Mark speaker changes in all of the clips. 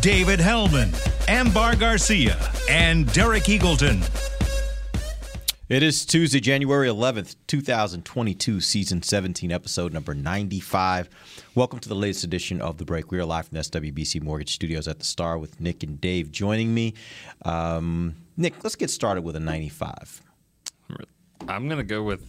Speaker 1: David Helman, Ambar Garcia, and Derek Eagleton.
Speaker 2: It is Tuesday, January 11th, 2022, season 17, episode number 95. Welcome to the latest edition of The Break. We are live from the SWBC Mortgage Studios at the Star with Nick and Dave joining me. Um, Nick, let's get started with a 95.
Speaker 3: I'm gonna go with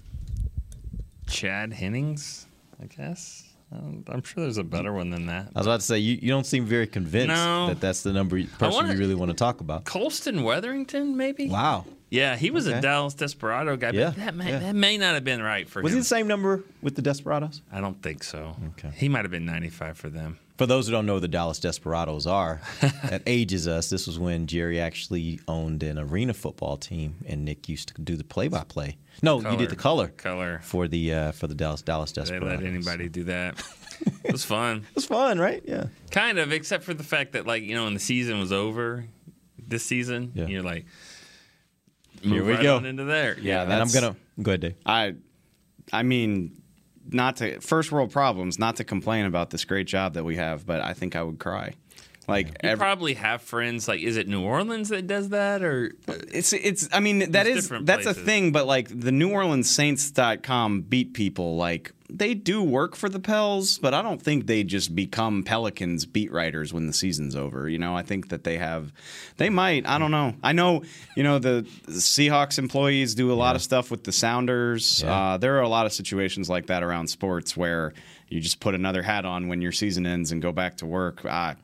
Speaker 3: Chad Hennings. I guess. Um, I'm sure there's a better one than that.
Speaker 2: I was about to say, you, you don't seem very convinced
Speaker 3: No.
Speaker 2: that that's the number person
Speaker 3: wanna-
Speaker 2: you really want to talk about.
Speaker 3: Colston Weatherington, maybe.
Speaker 2: Wow.
Speaker 3: Yeah, he was
Speaker 2: Okay.
Speaker 3: a Dallas Desperado guy,
Speaker 2: Yeah,
Speaker 3: that may
Speaker 2: yeah.
Speaker 3: that may not have been right for
Speaker 2: Was
Speaker 3: him.
Speaker 2: he the same number with the Desperados?
Speaker 3: I don't think so.
Speaker 2: Okay.
Speaker 3: He might have been 95 for them.
Speaker 2: For those who don't know who the Dallas Desperados are, that ages us. This was when Jerry actually owned an arena football team, and Nick used to do the play-by-play. No, you did the color,
Speaker 3: Color.
Speaker 2: for the uh, for the Dallas Dallas Desperados.
Speaker 3: They let anybody do that. it was fun.
Speaker 2: It was fun, right? Yeah.
Speaker 3: Kind of, except for the fact that, like, you know, when the season was over, this season,
Speaker 2: Yeah.
Speaker 3: you're like,
Speaker 2: Here we
Speaker 3: right
Speaker 2: go.
Speaker 3: on into there.
Speaker 4: Yeah,
Speaker 2: And I'm gonna go ahead, Dave.
Speaker 4: I, I mean, not to first world problems, not to complain about this great job that we have, but I think I would cry. Like
Speaker 3: You
Speaker 4: every,
Speaker 3: probably have friends. Like, is it New Orleans that does that, or
Speaker 4: it's it's. I mean, that
Speaker 3: There's
Speaker 4: is
Speaker 3: different
Speaker 4: that's a thing, but like the New Orleans Saints.com beat people. Like they do work for the Pels, but I don't think they just become Pelicans beat writers when the season's over. You know, I think that they have, they might. I don't know. I know, you know, the Seahawks employees do a lot of stuff with the Sounders.
Speaker 2: Yeah.
Speaker 4: Uh, there are a lot of situations like that around sports where you just put another hat on when your season ends and go back to work. Uh,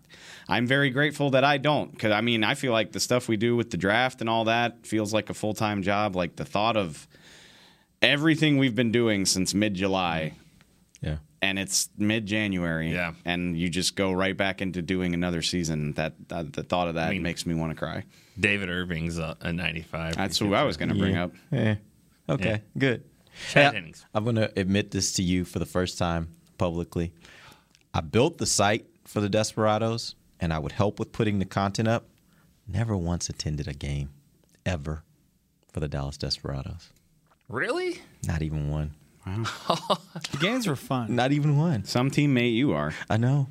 Speaker 4: I'm very grateful that I don't, because I mean, I feel like the stuff we do with the draft and all that feels like a full time job. Like the thought of everything we've been doing since mid July,
Speaker 2: Yeah.
Speaker 4: and it's mid January,
Speaker 3: Yeah.
Speaker 4: and you just go right back into doing another season. That, that the thought of that
Speaker 3: mean-
Speaker 4: makes me want to cry.
Speaker 3: David Irving's a, a 95?
Speaker 4: That's who I was going to bring
Speaker 2: Yeah.
Speaker 4: up.
Speaker 2: Yeah. Okay.
Speaker 3: Yeah.
Speaker 2: Good.
Speaker 3: Chad
Speaker 2: Hey,
Speaker 3: Hennings.
Speaker 2: I'm gonna admit this to you for the first time publicly. I built the site for the Desperados, and I would help with putting the content up. Never once attended a game, ever, for the Dallas Desperados.
Speaker 3: Really?
Speaker 2: Not even one. Wow.
Speaker 5: the games were fun.
Speaker 2: Not even one.
Speaker 4: Some teammate you are.
Speaker 2: I know.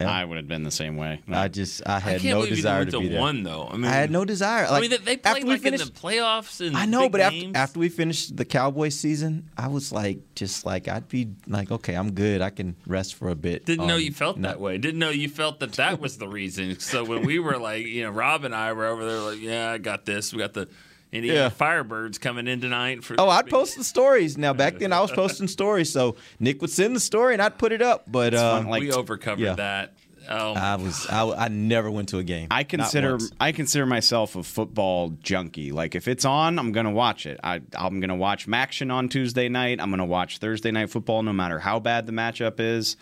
Speaker 2: Yeah.
Speaker 4: I would have been the same way.
Speaker 2: I just I
Speaker 3: I
Speaker 2: had
Speaker 3: can't
Speaker 2: no desire to be there.
Speaker 3: one though. I mean,
Speaker 2: I had no desire.
Speaker 3: I
Speaker 2: Like,
Speaker 3: mean, they- played like
Speaker 2: finished,
Speaker 3: in the playoffs and
Speaker 2: I know, but after, after we finished the Cowboy season, I was like, just like I'd be like, okay, I'm good. I can rest for a bit.
Speaker 3: Didn't know you felt
Speaker 2: no-
Speaker 3: that way. Didn't know you felt that that was the reason. So when we were like, you know, Rob and I were over there, like, yeah, I got this. We got the Indiana
Speaker 2: Yeah.
Speaker 3: Firebirds coming in tonight for.
Speaker 2: Oh, I'd post the stories. Now back then I was posting stories, so Nick would send the story and I'd put it up. But uh,
Speaker 4: like-
Speaker 3: we overcovered
Speaker 2: yeah.
Speaker 3: that. Oh,
Speaker 2: I was I, I never went to a game.
Speaker 4: I consider. I consider myself a football junkie. Like if it's on, I'm gonna watch it. I, I'm gonna watch MACtion on Tuesday night. I'm gonna watch Thursday night football, no matter how bad the matchup is.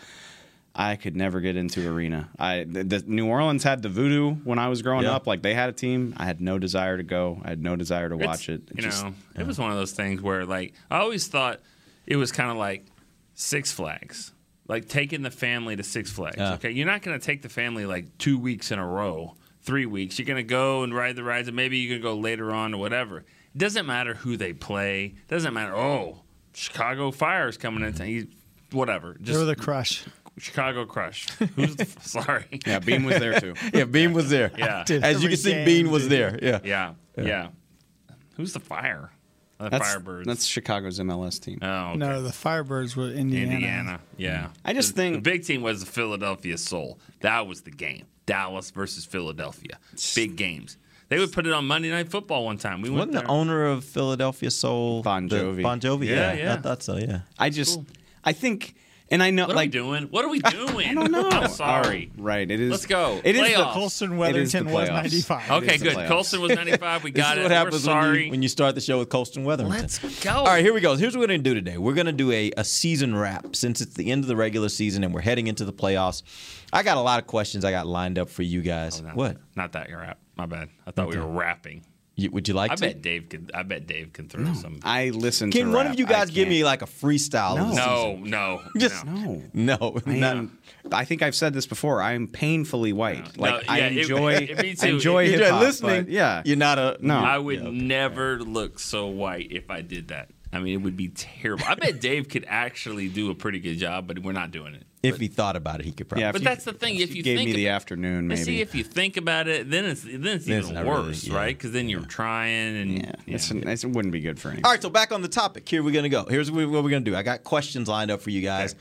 Speaker 4: I could never get into arena. I the, the New Orleans had the voodoo when I was growing
Speaker 2: Yeah.
Speaker 4: up. Like they had a team. I had no desire to go. I had no desire to
Speaker 3: It's-
Speaker 4: watch it. It
Speaker 3: You
Speaker 4: just-
Speaker 3: know, it was one of those things where, like, I always thought it was kind of like Six Flags, like taking the family to Six Flags.
Speaker 2: Yeah.
Speaker 3: Okay, you're not going to take the family like two weeks in a row, three weeks. You're going to go and ride the rides, and maybe you can go later on or whatever. It doesn't matter who they play. It Doesn't matter. Oh, Chicago Fire is coming in. He, whatever.
Speaker 5: They
Speaker 3: Just
Speaker 5: were the crush.
Speaker 3: Chicago Crush. Who's the? sorry.
Speaker 4: yeah, Beam was there too.
Speaker 2: yeah, Beam was there.
Speaker 3: Yeah.
Speaker 2: As you can see,
Speaker 5: game,
Speaker 2: Bean was
Speaker 5: dude.
Speaker 2: there. Yeah.
Speaker 3: Yeah. Yeah. Who's the Fire? The
Speaker 4: That's
Speaker 3: Firebirds.
Speaker 4: that's Chicago's MLS team.
Speaker 3: oh, okay.
Speaker 5: No, the Firebirds were Indiana.
Speaker 3: Indiana. Yeah. Mm.
Speaker 4: I just
Speaker 3: the,
Speaker 4: think-
Speaker 3: the big team was the Philadelphia Soul. That was the game. Dallas versus Philadelphia. Big games. They would put it on Monday Night Football one time. We went
Speaker 2: Wasn't the owner of Philadelphia Soul
Speaker 4: Bon Jovi.
Speaker 2: Bon Jovi,
Speaker 3: Yeah,
Speaker 2: yeah,
Speaker 3: yeah.
Speaker 2: I thought so. Yeah.
Speaker 4: I just I think And I know,
Speaker 3: What
Speaker 4: like,
Speaker 3: are we doing? What are we doing?
Speaker 4: I don't know.
Speaker 3: I'm sorry.
Speaker 4: Oh, right. It is.
Speaker 3: Let's go.
Speaker 4: It is the
Speaker 3: Playoffs.
Speaker 5: Colson
Speaker 4: It is the
Speaker 5: Weatherington was 95.
Speaker 3: Okay,
Speaker 4: is
Speaker 3: good.
Speaker 4: playoffs.
Speaker 3: Colson was 95. We
Speaker 2: This
Speaker 3: got
Speaker 2: is
Speaker 3: it.
Speaker 2: what happens
Speaker 3: We're
Speaker 2: when
Speaker 3: sorry.
Speaker 2: you, when you start the show with Colston Weatherington.
Speaker 3: Let's go.
Speaker 2: All right, here we go. Here's what we're going to do today. We're going to do a, a season wrap since it's the end of the regular season and we're heading into the playoffs. I got a lot of questions I got lined up for you guys.
Speaker 3: Oh, not
Speaker 2: what?
Speaker 3: That, not that rap. My bad. I thought we were rapping.
Speaker 2: You, would you like
Speaker 3: I
Speaker 2: to?
Speaker 3: bet Dave could. I bet Dave can throw some.
Speaker 4: I listen.
Speaker 2: Can
Speaker 4: to
Speaker 2: one
Speaker 4: rap.
Speaker 2: of you
Speaker 4: I
Speaker 2: guys give
Speaker 4: can't.
Speaker 2: me like a freestyle? of the
Speaker 3: No,
Speaker 2: season?
Speaker 3: no,
Speaker 2: Just-
Speaker 3: no.
Speaker 4: No.
Speaker 2: No,
Speaker 4: I am. I think I've said this before. I am painfully white.
Speaker 3: No,
Speaker 4: Like I
Speaker 3: yeah, it-
Speaker 4: enjoy.
Speaker 3: it- me
Speaker 4: I enjoy
Speaker 3: If
Speaker 4: hip hop.
Speaker 2: listening.
Speaker 4: Yeah.
Speaker 2: You're not a
Speaker 4: No.
Speaker 3: I would
Speaker 2: Yeah, okay.
Speaker 3: never look so white if I did that. I mean, it would be terrible. I bet Dave could actually do a pretty good job, but we're not doing it.
Speaker 2: If he thought about it, he could probably.
Speaker 4: Yeah,
Speaker 3: But
Speaker 4: you-
Speaker 3: that's the thing. If you
Speaker 4: gave
Speaker 3: think
Speaker 4: me the
Speaker 3: ab-
Speaker 4: afternoon, maybe.
Speaker 3: see, if you think about it, then it's then it's
Speaker 2: Then it's
Speaker 3: even
Speaker 2: really-
Speaker 3: worse,
Speaker 2: yeah.
Speaker 3: right? Because then you're trying and
Speaker 4: yeah, It's, it's- it wouldn't be good for anyone.
Speaker 2: All right, so back on the topic. Here we're gonna go. Here's what we're gonna do. I got questions lined up for you guys,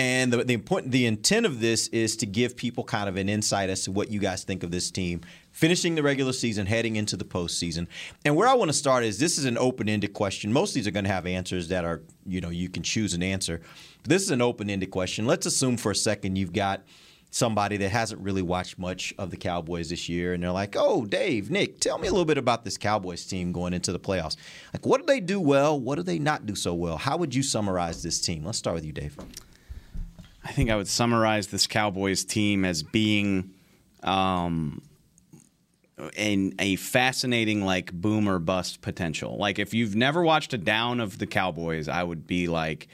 Speaker 2: and the the important the intent of this is to give people kind of an insight as to what you guys think of this team finishing the regular season, heading into the postseason. And where I want to start is this is an open ended question. Most of these are going to have answers that are you know you can choose an answer. But This is an open ended question. Let's assume for a second you've got somebody that hasn't really watched much of the Cowboys this year, and they're like, "Oh, Dave, Nick, tell me a little bit about this Cowboys team going into the playoffs. Like, what do they do well? What do they not do so well? How would you summarize this team? Let's start with you, Dave.
Speaker 4: I think I would summarize this Cowboys team as being um, in a fascinating like boom or bust potential. Like if you've never watched a down of the Cowboys, I would be like,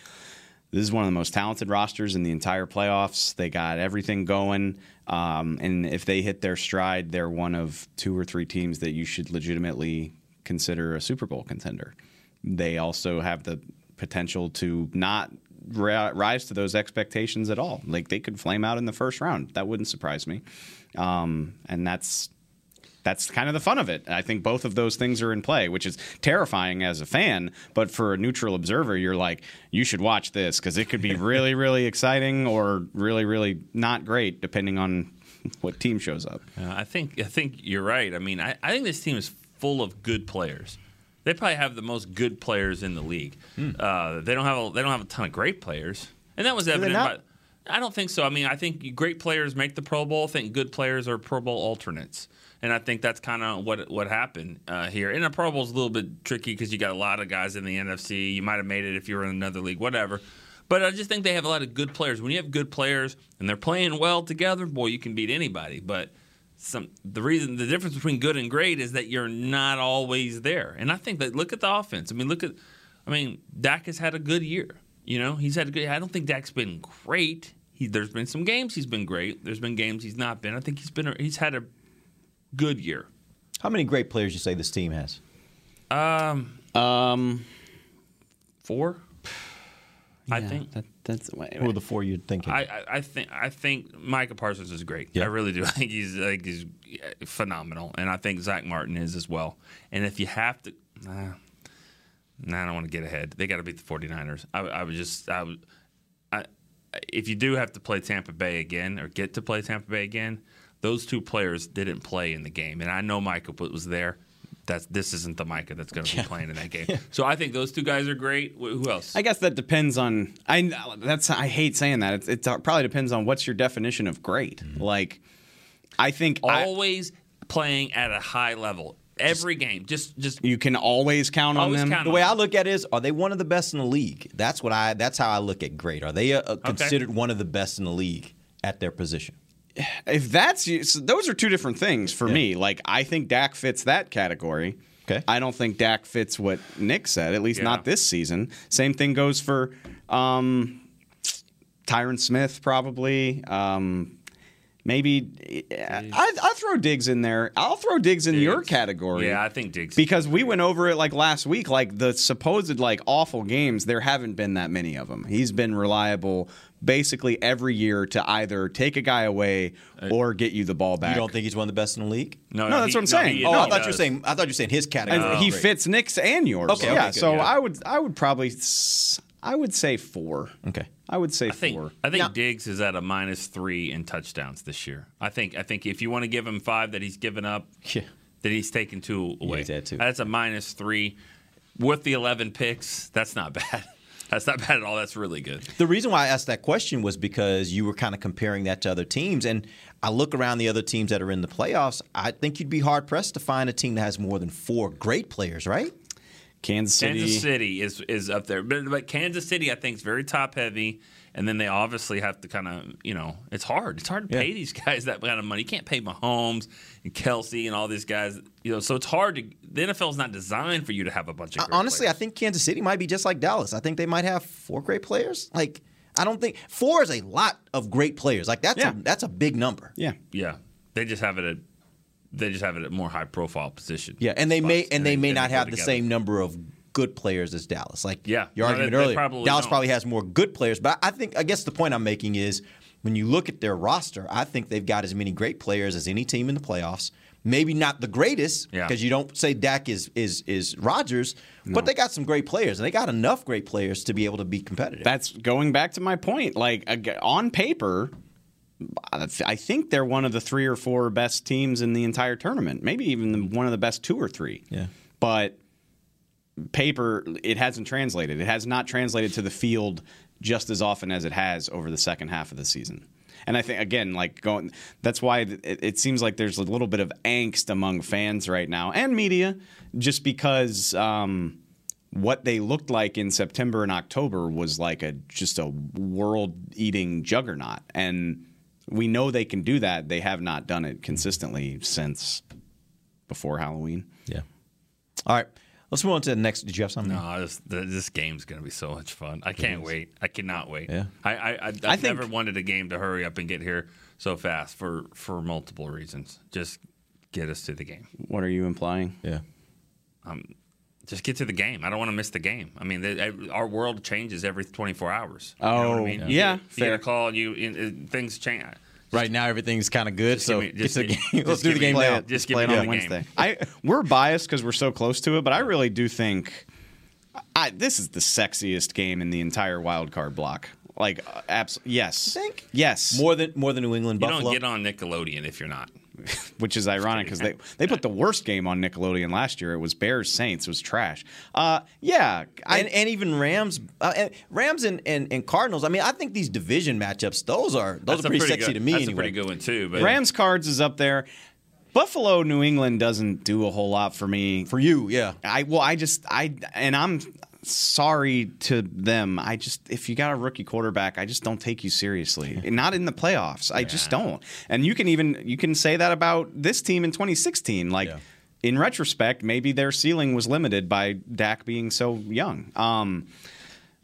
Speaker 4: this is one of the most talented rosters in the entire playoffs. They got everything going. Um, and if they hit their stride, they're one of two or three teams that you should legitimately consider a Super Bowl contender. They also have the potential to not ri- rise to those expectations at all. Like they could flame out in the first round. That wouldn't surprise me. Um, and that's that's kind of the fun of it. I think both of those things are in play, which is terrifying as a fan. But for a neutral observer, you're like, you should watch this because it could be really, really exciting or really, really not great, depending on what team shows up.
Speaker 3: Uh, I think I think you're right. I mean, I, I think this team is full of good players. They probably have the most good players in the league. Uh, they don't have a, they don't have a ton of great players, and that was evident. By, I don't think so. I mean, I think great players make the Pro Bowl. I think good players are Pro Bowl alternates, and I think that's kind of what what happened uh, here. And the Pro Bowl is a little bit tricky because you got a lot of guys in the NFC. You might have made it if you were in another league, whatever. But I just think they have a lot of good players. When you have good players and they're playing well together, boy, you can beat anybody. But some the reason the difference between good and great is that you're not always there. And I think that look at the offense. I mean, look at I mean, Dak has had a good year. You know, he's had a good I don't think Dak's been great. He, there's been some games he's been great. There's been games he's not been. I think he's been a, he's had a good year.
Speaker 2: How many great players you say this team has?
Speaker 3: Um,
Speaker 4: Um,
Speaker 3: four. I think
Speaker 4: that, that's wait,
Speaker 2: Who are the four you're thinking?
Speaker 3: I, I, I think I think Micah Parsons is great.
Speaker 2: Yeah.
Speaker 3: I really do. I think he's like he's phenomenal, and I think Zack Martin is as well. And if you have to, nah, nah I don't want to get ahead. They got to beat the 49ers. I, I would just I would. I, if you do have to play Tampa Bay again or get to play Tampa Bay again, those two players didn't play in the game, and I know Micah was there. That's this isn't the Micah that's going to be playing in that game. So I think those two guys are great. Who else?
Speaker 4: I guess that depends on. I that's I hate saying that. It, it probably depends on what's your definition of great. Like, I think I-
Speaker 3: Always playing at a high level. Every game, just just
Speaker 4: you can always count on them.
Speaker 3: count
Speaker 2: the way I look at it is, are they one of the best in the league? That's what I. That's how I look at great. Are they uh, uh, considered one of the best in the league at their position?
Speaker 4: If that's you- so those are two different things for me. Like I think Dak fits that category.
Speaker 2: Okay.
Speaker 4: I don't think Dak fits what Nick said. At least
Speaker 3: Yeah.
Speaker 4: not this season. Same thing goes for um, Tyron Smith, probably. Um, maybe I, I throw Diggs in there. I'll throw Diggs in your category.
Speaker 3: Yeah, I think Diggs.
Speaker 4: Because we went over it like last week, like the supposed like awful games, there haven't been that many of them. He's been reliable basically every year to either take a guy away uh, or get you the ball back.
Speaker 2: You don't think he's one of the best in the league?
Speaker 4: No, no, that's what I'm saying.
Speaker 3: he-
Speaker 2: Oh,
Speaker 3: no,
Speaker 2: I thought you were saying. I thought you were saying his category.
Speaker 4: And he oh,
Speaker 2: Great.
Speaker 4: fits Nick's and yours.
Speaker 2: Okay, okay,
Speaker 4: yeah.
Speaker 2: good,
Speaker 4: so
Speaker 3: yeah.
Speaker 4: I would I would probably s- I would say four.
Speaker 2: Okay.
Speaker 4: I would say
Speaker 3: I think
Speaker 4: four.
Speaker 3: I think
Speaker 2: Now-
Speaker 3: Diggs is at a minus three in touchdowns this year. I think I think if you want to give him five that he's given up,
Speaker 2: Yeah.
Speaker 3: that he's taken two away.
Speaker 2: he's had two.
Speaker 3: That's a minus three with the eleven picks. That's not bad. That's not bad at all. That's really good.
Speaker 2: The reason why I asked that question was because you were kind of comparing that to other teams, and I look around the other teams that are in the playoffs. I think you'd be hard pressed to find a team that has more than four great players, right?
Speaker 4: Kansas City.
Speaker 3: Kansas City is is up there, but, but Kansas City I think is very top heavy, and then they obviously have to kind of you know it's hard. It's hard to pay these guys that kind of money. You can't pay Mahomes and Kelsey and all these guys. You know, so it's hard to. The NFL is not designed for you to have a bunch of. Uh, great
Speaker 2: Honestly, I think Kansas City might be just like Dallas. I think they might have four great players. Like I don't think four is a lot of great players. Like that's
Speaker 4: Yeah.
Speaker 2: a, that's a big number.
Speaker 4: Yeah.
Speaker 3: yeah, they just have it at they just have it at more high profile position.
Speaker 2: Yeah, and they may
Speaker 3: spots,
Speaker 2: and they may
Speaker 3: and
Speaker 2: not
Speaker 3: go
Speaker 2: have the same number of good players as Dallas. Like
Speaker 3: Yeah.
Speaker 2: your
Speaker 3: No,
Speaker 2: argument
Speaker 3: they- they
Speaker 2: earlier,
Speaker 3: probably
Speaker 2: Dallas
Speaker 3: don't.
Speaker 2: probably has more good players. But I think I guess the point I'm making is when you look at their roster, I think they've got as many great players as any team in the playoffs. Maybe not the greatest
Speaker 3: Yeah.
Speaker 2: because you don't say Dak is is is Rodgers, but they got some great players and they got enough great players to be able to be competitive.
Speaker 4: That's going back to my point. Like on paper, I think they're one of the three or four best teams in the entire tournament. Maybe even the- one of the best two or three.
Speaker 2: Yeah.
Speaker 4: But paper, it hasn't translated. It has not translated to the field just as often as it has over the second half of the season. And I think again, like going, that's why it, it seems like there's a little bit of angst among fans right now and media, just because um, what they looked like in September and October was like a just a world-eating juggernaut, and we know they can do that. They have not done it consistently since before Halloween.
Speaker 2: yeah. All right, let's move on to the next. Did you have something?
Speaker 3: No, this, this game's going to be so much fun. I can't wait. I cannot wait.
Speaker 2: Yeah.
Speaker 3: I, I, I, I've
Speaker 4: I think-
Speaker 3: never wanted a game to hurry up and get here so fast for, for multiple reasons. Just get us to the game.
Speaker 4: What are you implying?
Speaker 2: Yeah.
Speaker 3: Um, Just get to the game. I don't want to miss the game. I mean, the, our world changes every 24 hours. You know what I
Speaker 4: Oh,
Speaker 3: mean?
Speaker 4: yeah,
Speaker 3: If you get
Speaker 4: fair.
Speaker 3: a call, you in, in- things change.
Speaker 2: Right now, everything's kind of good.
Speaker 3: Just
Speaker 2: so
Speaker 3: give me-
Speaker 2: get
Speaker 3: just
Speaker 2: to the game.
Speaker 3: just
Speaker 2: Let's do the game
Speaker 3: play
Speaker 2: now.
Speaker 3: it. Just
Speaker 4: play it
Speaker 3: me
Speaker 4: on
Speaker 3: the
Speaker 4: Wednesday.
Speaker 3: game.
Speaker 4: I we're biased because we're so close to it, but I really do think I, this is the sexiest game in the entire wild card block. Like, uh, abs- yes,
Speaker 2: think?
Speaker 4: yes,
Speaker 2: More than more than New England Buffalo.
Speaker 3: You
Speaker 2: Buffalo.
Speaker 3: don't get on Nickelodeon if you're not.
Speaker 4: which is ironic because they they put the worst game on Nickelodeon last year. It was Bears Saints. It was trash. Uh, yeah, I,
Speaker 2: and, and even Rams, uh, and Rams and, and, and Cardinals. I mean, I think these division matchups, those are those are pretty,
Speaker 3: pretty
Speaker 2: sexy
Speaker 3: good,
Speaker 2: to me.
Speaker 3: That's
Speaker 2: anyway.
Speaker 3: a pretty good one too. But
Speaker 4: Rams Cards is up there. Buffalo New England doesn't do a whole lot for me.
Speaker 2: for you, yeah.
Speaker 4: I well, I just I and I'm sorry to them. I just if you got a rookie quarterback, I just don't take you seriously. Not in the playoffs. I just don't. And you can even you can say that about this team in 2016. Like
Speaker 2: Yeah.
Speaker 4: in retrospect, maybe their ceiling was limited by Dak being so young. Um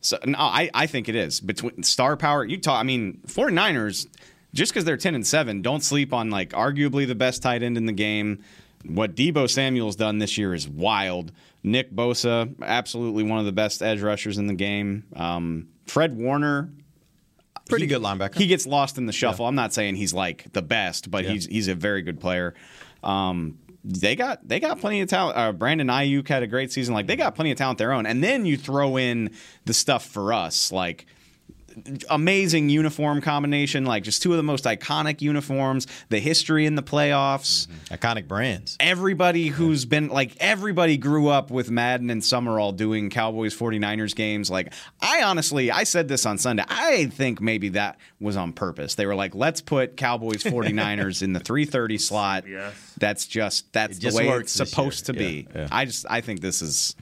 Speaker 4: so no, I, I think it is. Between star power, you talk I mean, 49ers just because they're 10 and 7, don't sleep on like arguably the best tight end in the game. What Deebo Samuel's done this year is wild. Nick Bosa, absolutely one of the best edge rushers in the game. Um, Fred Warner,
Speaker 2: Pretty
Speaker 4: he-
Speaker 2: good linebacker.
Speaker 4: He gets lost in the shuffle. I'm not saying he's like the best, but
Speaker 2: Yeah.
Speaker 4: he's he's a very good player. Um, they got they got plenty of talent. Uh, Brandon Aiyuk had a great season. Like they got plenty of talent their own, and then you throw in the stuff for us, like amazing uniform combination, like just two of the most iconic uniforms, the history in the playoffs. Mm-hmm.
Speaker 2: Iconic brands.
Speaker 4: Everybody who's been like everybody grew up with Madden and Summerall doing Cowboys 49ers games. Like I honestly, I said this on Sunday. I think maybe that was on purpose. They were like, let's put Cowboys 49ers in the 330 slot.
Speaker 3: Yes.
Speaker 4: That's just that's
Speaker 2: It
Speaker 4: the
Speaker 2: just
Speaker 4: way it's supposed
Speaker 2: year.
Speaker 4: to be.
Speaker 2: Yeah, yeah.
Speaker 4: I just I think this is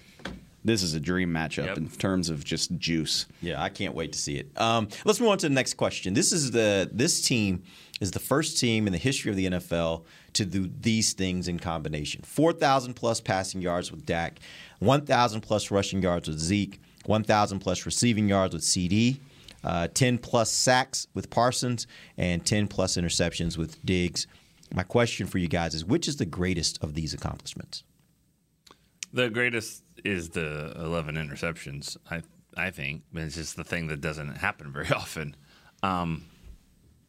Speaker 4: this is a dream matchup
Speaker 3: Yep.
Speaker 4: in terms of just juice.
Speaker 2: Yeah, I can't wait to see it. Um, let's move on to the next question. This is the this team is the first team in the history of the NFL to do these things in combination: four thousand plus passing yards with Dak, one thousand plus rushing yards with Zeke, one thousand plus receiving yards with CD. Uh, 10 plus sacks with Parsons and 10 plus interceptions with Diggs. My question for you guys is which is the greatest of these accomplishments?
Speaker 3: The greatest is the 11 interceptions, I I think, but it's just the thing that doesn't happen very often. Um,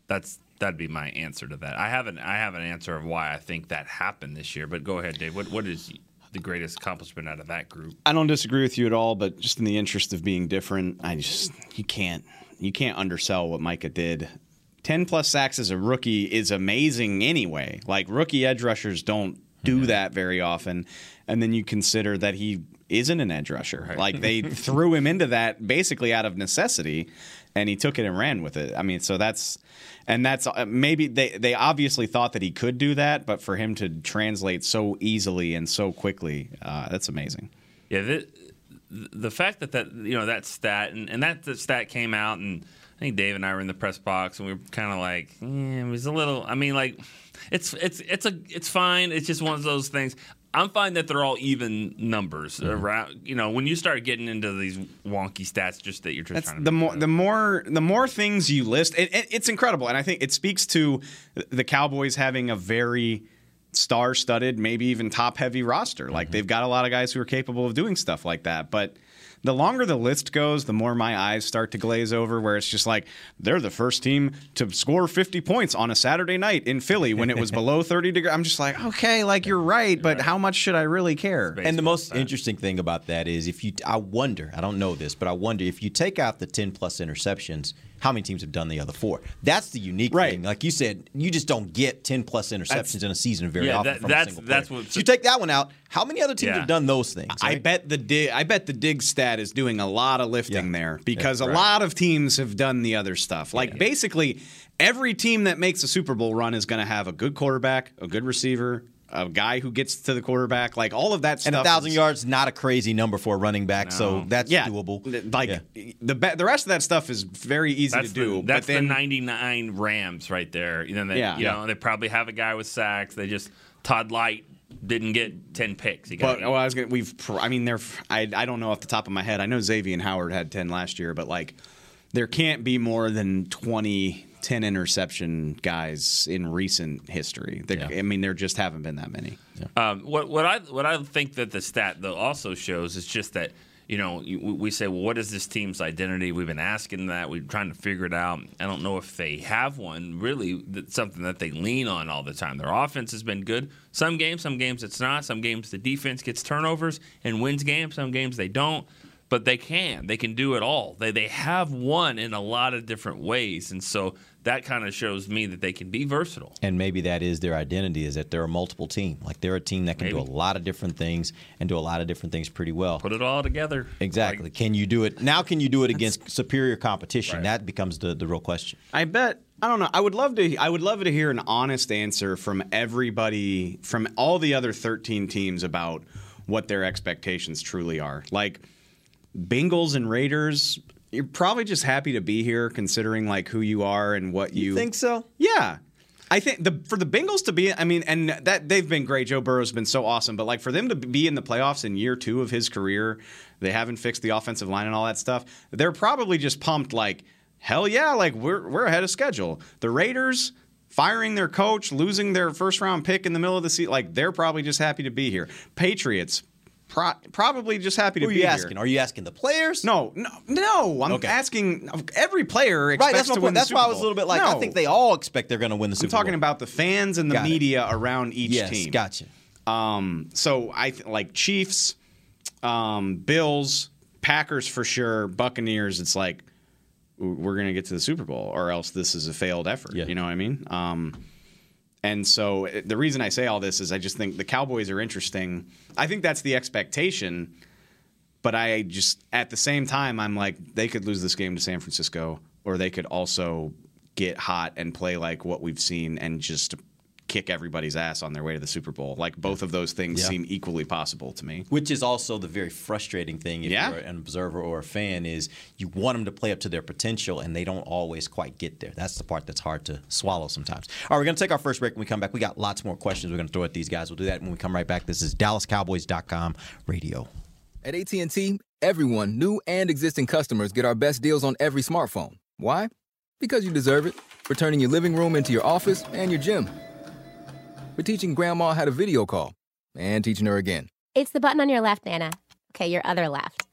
Speaker 3: that's that'd be my answer to that. I haven't I have an answer of why I think that happened this year, but go ahead, Dave. What what is the greatest accomplishment out of that group?
Speaker 4: I don't disagree with you at all, but just in the interest of being different, I just you can't you can't undersell what Micah did. Ten plus sacks as a rookie is amazing anyway. Like rookie edge rushers don't do that very often. And then you consider that he isn't an edge rusher. Like they threw him into that basically out of necessity, and he took it and ran with it. I mean, so that's and that's uh, maybe they they obviously thought that he could do that, but for him to translate so easily and so quickly, uh, that's amazing.
Speaker 3: Yeah, the, the fact that that you know that stat and, and that, stat came out, and think Dave and I were in the press box, and we were kind of like, eh, it was a little. I mean, like, it's it's it's a it's fine. It's just one of those things. I'm fine that they're all even numbers
Speaker 4: Mm-hmm.
Speaker 3: around. You know, when you start getting into these wonky stats, just that you're just
Speaker 4: That's
Speaker 3: trying to
Speaker 4: the more the more the more things you list. It, it- it's incredible, and I think it speaks to the Cowboys having a very star-studded, maybe even top-heavy roster. Like they've got a lot of guys who are capable of doing stuff like that, but. The longer the list goes, the more my eyes start to glaze over. Where it's just like they're the first team to score 50 points on a Saturday night in Philly when it was below 30 degrees. I'm just like, okay, like you're right, but how much should I really care?
Speaker 2: And the most interesting thing about that is if you, I wonder, I don't know this, but I wonder if you take out the 10 plus interceptions, how many teams have done the other four? That's the unique
Speaker 4: Right.
Speaker 2: thing. Like you said, you just don't get 10 plus interceptions in a season very
Speaker 3: Yeah,
Speaker 2: often
Speaker 3: that-
Speaker 2: from
Speaker 3: that's-
Speaker 2: a single player.
Speaker 3: that's what-
Speaker 2: So you take that one out, how many other teams
Speaker 3: Yeah.
Speaker 2: have done those things?
Speaker 4: I bet the Diggs. I bet the Diggs stat is doing a lot of lifting
Speaker 2: Yeah.
Speaker 4: there because
Speaker 2: Yeah,
Speaker 4: a lot of teams have done the other stuff. Like basically, every team that makes a Super Bowl run is going to have a good quarterback, a good receiver, a guy who gets to the quarterback. Like all of that stuff.
Speaker 2: and a thousand
Speaker 4: is-
Speaker 2: yards, not a crazy number for a running back, so that's
Speaker 4: Yeah,
Speaker 2: doable.
Speaker 4: Like
Speaker 2: Yeah.
Speaker 4: the the rest of that stuff is very easy
Speaker 3: That's
Speaker 4: to do.
Speaker 3: the, that's
Speaker 4: but then
Speaker 3: the 99 Rams right there. You know, they,
Speaker 4: Yeah.
Speaker 3: you know, they probably have a guy with sacks. They just Todd Lyght didn't get 10 picks. He got
Speaker 4: But well, I was gonna. We've. I mean, they're. I. I don't know off the top of my head. I know Xavien Howard had ten last year, but like, there can't be more than 20, 10 interception guys in recent history.
Speaker 2: Yeah.
Speaker 4: I mean, there just haven't been that many.
Speaker 3: Um, what what I what I think that the stat though also shows is just that you know we say well what is this team's identity? We've been asking that. We're trying to figure it out. I don't know if they have one really. That's something that they lean on all the time. Their offense has been good. Some games, some games it's not. Some games the defense gets turnovers and wins games. Some games they don't. But they can. They can do it all. They they have won in a lot of different ways, and so that kind of shows me that they can be versatile.
Speaker 2: And maybe that is their identity is that they're a multiple team. Like they're a team that can do a lot of different things and do a lot of different things pretty well.
Speaker 3: Put it all together.
Speaker 2: Exactly.
Speaker 3: Like,
Speaker 2: can you do it now? Can you do it against superior competition? That becomes the, the real question.
Speaker 4: I bet. I don't know. I would love to. I would love to hear an honest answer from everybody, from all the other thirteen teams about what their expectations truly are. Like Bengals and Raiders, you're probably just happy to be here, considering like who you are and what you, think
Speaker 2: so?
Speaker 4: Yeah. I think the for the Bengals to be, I mean, and that they've been great. Joe Burrow's been so awesome, but like for them to be in the playoffs in year two of his career, they haven't fixed the offensive line and all that stuff. They're probably just pumped, like hell yeah, like we're we're ahead of schedule. The Raiders firing their coach, losing their first round pick in the middle of the season, like they're probably just happy to be here. Patriots. Pro- probably just happy to
Speaker 2: Who are
Speaker 4: be
Speaker 2: you
Speaker 4: here.
Speaker 2: asking? Are you asking the players?
Speaker 4: No, no, no. I'm
Speaker 2: Okay.
Speaker 4: asking every player.
Speaker 2: Right, that's my
Speaker 4: to
Speaker 2: point.
Speaker 4: win
Speaker 2: That's why I was a little bit like, I think they all expect they're going to win the Super Bowl.
Speaker 4: I'm talking
Speaker 2: Bowl.
Speaker 4: about the fans and the
Speaker 2: Got it.
Speaker 4: media around each
Speaker 2: yes,
Speaker 4: team.
Speaker 2: gotcha.
Speaker 4: Um, so I th- like Chiefs, um, Bills, Packers for sure, Buccaneers. It's like we're gonna get to the Super Bowl, or else this is a failed effort.
Speaker 2: Yeah.
Speaker 4: You know what I mean? Um, and so eh, the reason I say all this is I just think the Cowboys are interesting. I think that's the expectation. But I just, at the same time, I'm like, they could lose this game to San Francisco, or they could also get hot and play like what we've seen and just kick everybody's ass on their way to the Super Bowl. Like both of those things
Speaker 2: Yeah.
Speaker 4: seem equally possible to me.
Speaker 2: Which is also the very frustrating thing if
Speaker 4: Yeah.
Speaker 2: you're an observer or a fan is you want them to play up to their potential and they don't always quite get there. That's the part that's hard to swallow sometimes. All right, we're going to take our first break. When we come back, we got lots more questions we're going to throw at these guys. We'll do that when we come right back. This is DallasCowboys.com radio.
Speaker 6: At AT&T, everyone, new and existing customers, get our best deals on every smartphone. Why? Because you deserve it. For turning your living room into your office and your gym. For teaching grandma how to video call and teaching her again.
Speaker 7: It's the button on your left, Nana. Okay, your other left.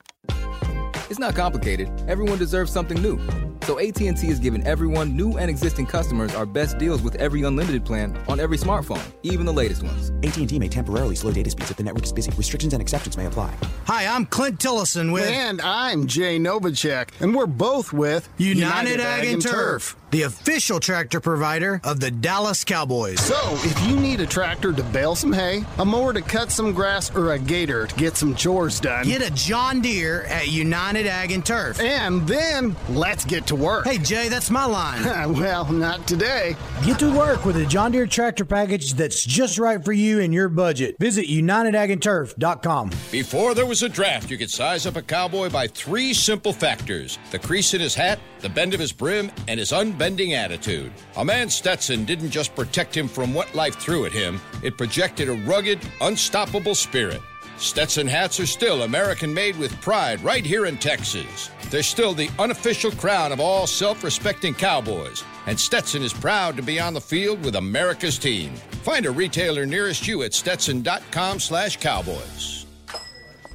Speaker 6: It's not complicated. Everyone deserves something new. So AT&T is giving everyone, new and existing customers, our best deals with every unlimited plan on every smartphone, even the latest ones.
Speaker 7: AT&T may temporarily slow data speeds if the network is busy. Restrictions and exceptions may apply.
Speaker 8: Hi, I'm Clint Tillison with...
Speaker 9: And I'm Jay Novacek, and we're both with...
Speaker 8: United, United Ag, Ag and Turf. Turf the official tractor provider of the Dallas Cowboys.
Speaker 9: So, if you need a tractor to bale some hay, a mower to cut some grass, or a gator to get some chores done,
Speaker 8: get a John Deere at United Ag and Turf.
Speaker 9: And then let's get to work.
Speaker 8: Hey, Jay, that's my line.
Speaker 9: well, not today.
Speaker 8: Get to work with a John Deere tractor package that's just right for you and your budget. Visit UnitedAgAndTurf.com.
Speaker 10: Before there was a draft, you could size up a cowboy by three simple factors the crease in his hat, the bend of his brim, and his unbending attitude. A man Stetson didn't just protect him from what life threw at him, it projected a rugged, unstoppable spirit. Stetson hats are still American made with pride right here in Texas. They're still the unofficial crown of all self respecting cowboys, and Stetson is proud to be on the field with America's team. Find a retailer nearest you at stetson.com slash cowboys.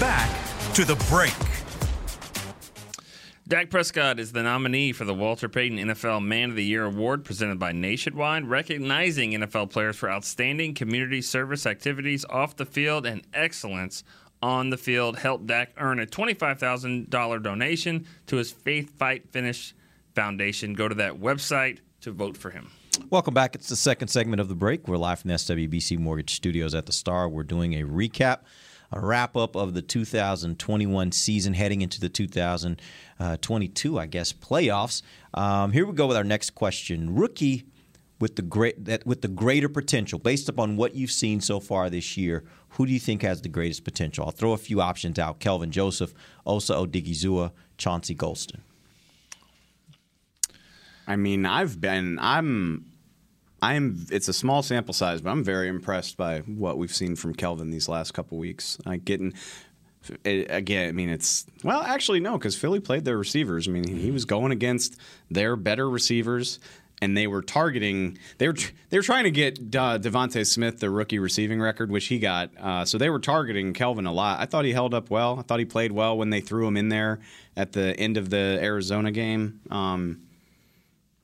Speaker 1: Back to the break.
Speaker 3: Dak Prescott is the nominee for the Walter Payton NFL Man of the Year award presented by Nationwide, recognizing NFL players for outstanding community service activities off the field and excellence on the field. Help Dak earn a $25,000 donation to his Faith Fight Finish Foundation. Go to that website to vote for him.
Speaker 2: Welcome back. It's the second segment of the break. We're live from the SWBC Mortgage Studios at the Star. We're doing a recap a wrap up of the 2021 season heading into the 2022, I guess, playoffs. Um, here we go with our next question. Rookie with the great that with the greater potential, based upon what you've seen so far this year, who do you think has the greatest potential? I'll throw a few options out: Kelvin Joseph, Osa Odighizuwa, Chauncey Golston.
Speaker 4: I mean, I've been I'm I'm. It's a small sample size, but I'm very impressed by what we've seen from Kelvin these last couple weeks. Like getting it, again. I mean, it's well, actually no, because Philly played their receivers. I mean, he was going against their better receivers, and they were targeting. They were they were trying to get uh, DeVonta Smith the rookie receiving record, which he got. Uh, so they were targeting Kelvin a lot. I thought he held up well. I thought he played well when they threw him in there at the end of the Arizona game. Um,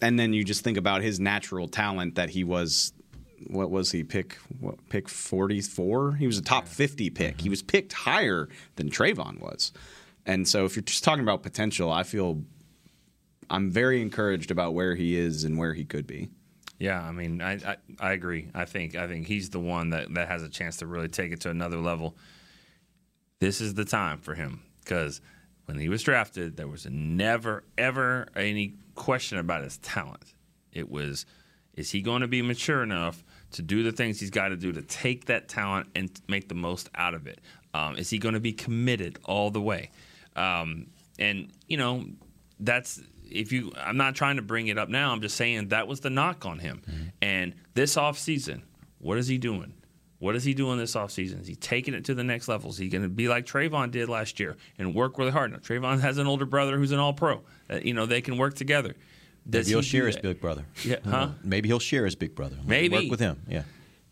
Speaker 4: and then you just think about his natural talent that he was what was he pick what, pick 44 he was a top 50 pick. Mm-hmm. he was picked higher than Trevon was. And so if you're just talking about potential I feel I'm very encouraged about where he is and where he could be.
Speaker 3: Yeah I mean I, I, I agree. I think I think he's the one that, that has a chance to really take it to another level. This is the time for him because when he was drafted there was never ever any question about his talent. It was, is he going to be mature enough to do the things he's got to do to take that talent and make the most out of it? Um, is he going to be committed all the way? Um, and you know, that's if you. I'm not trying to bring it up now. I'm just saying that was the knock on him. Mm-hmm. And this off season, what is he doing? What is he doing this offseason? Is he taking it to the next level? Is he going to be like Trevon did last year and work really hard? Now, Trevon has an older brother who's an all pro. Uh, you know, they can work together.
Speaker 2: Does Maybe he'll he share his big brother.
Speaker 3: Yeah, huh?
Speaker 2: Maybe he'll share his big brother.
Speaker 3: Maybe.
Speaker 2: Work with him, yeah.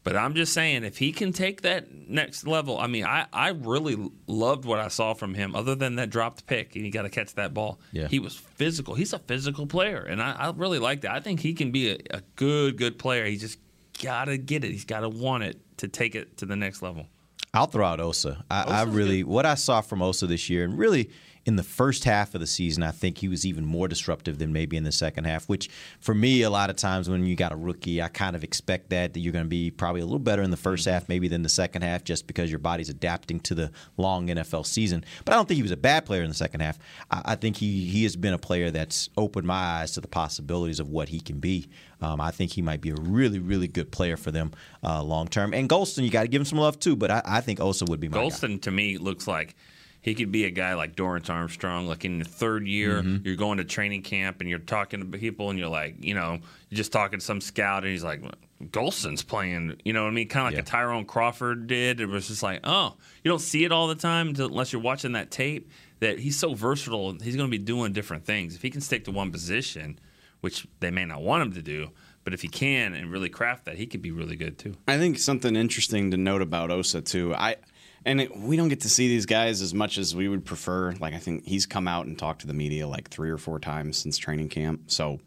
Speaker 3: But I'm just saying, if he can take that next level, I mean, I, I really loved what I saw from him, other than that dropped pick, and he got to catch that ball.
Speaker 2: Yeah.
Speaker 3: He was physical. He's a physical player, and I, I really like that. I think he can be a, a good, good player. He just got to get it. He's got to want it to take it to the next level.
Speaker 2: I'll throw out Osa. I, I really good. what I saw from Osa this year, and really in the first half of the season, I think he was even more disruptive than maybe in the second half, which for me, a lot of times when you got a rookie, I kind of expect that, that you're going to be probably a little better in the first half maybe than the second half just because your body's adapting to the long NFL season. But I don't think he was a bad player in the second half. I, think he, he has been a player that's opened my eyes to the possibilities of what he can be. Um, I think he might be a really, really good player for them uh, long term. And Golston, you got to give him some love too, but I, I think Osa would be my
Speaker 3: Golston
Speaker 2: guy.
Speaker 3: to me looks like – He could be a guy like Dorance Armstrong, like in the third year,
Speaker 2: Mm-hmm.
Speaker 3: you're going to training camp and you're talking to people and you're like, you know, you're just talking to some scout and he's like, Golson's playing, you know what I mean? Kind of like a Tyrone Crawford did. It was just like, oh, you don't see it all the time unless you're watching that tape. That he's so versatile, he's going to be doing different things. If he can stick to one position, which they may not want him to do, but if he can and really craft that, he could be really good too.
Speaker 4: I think something interesting to note about Osa too. I and it, we don't get to see these guys as much as we would prefer. Like I think he's come out and talked to the media like three or four times since training camp. So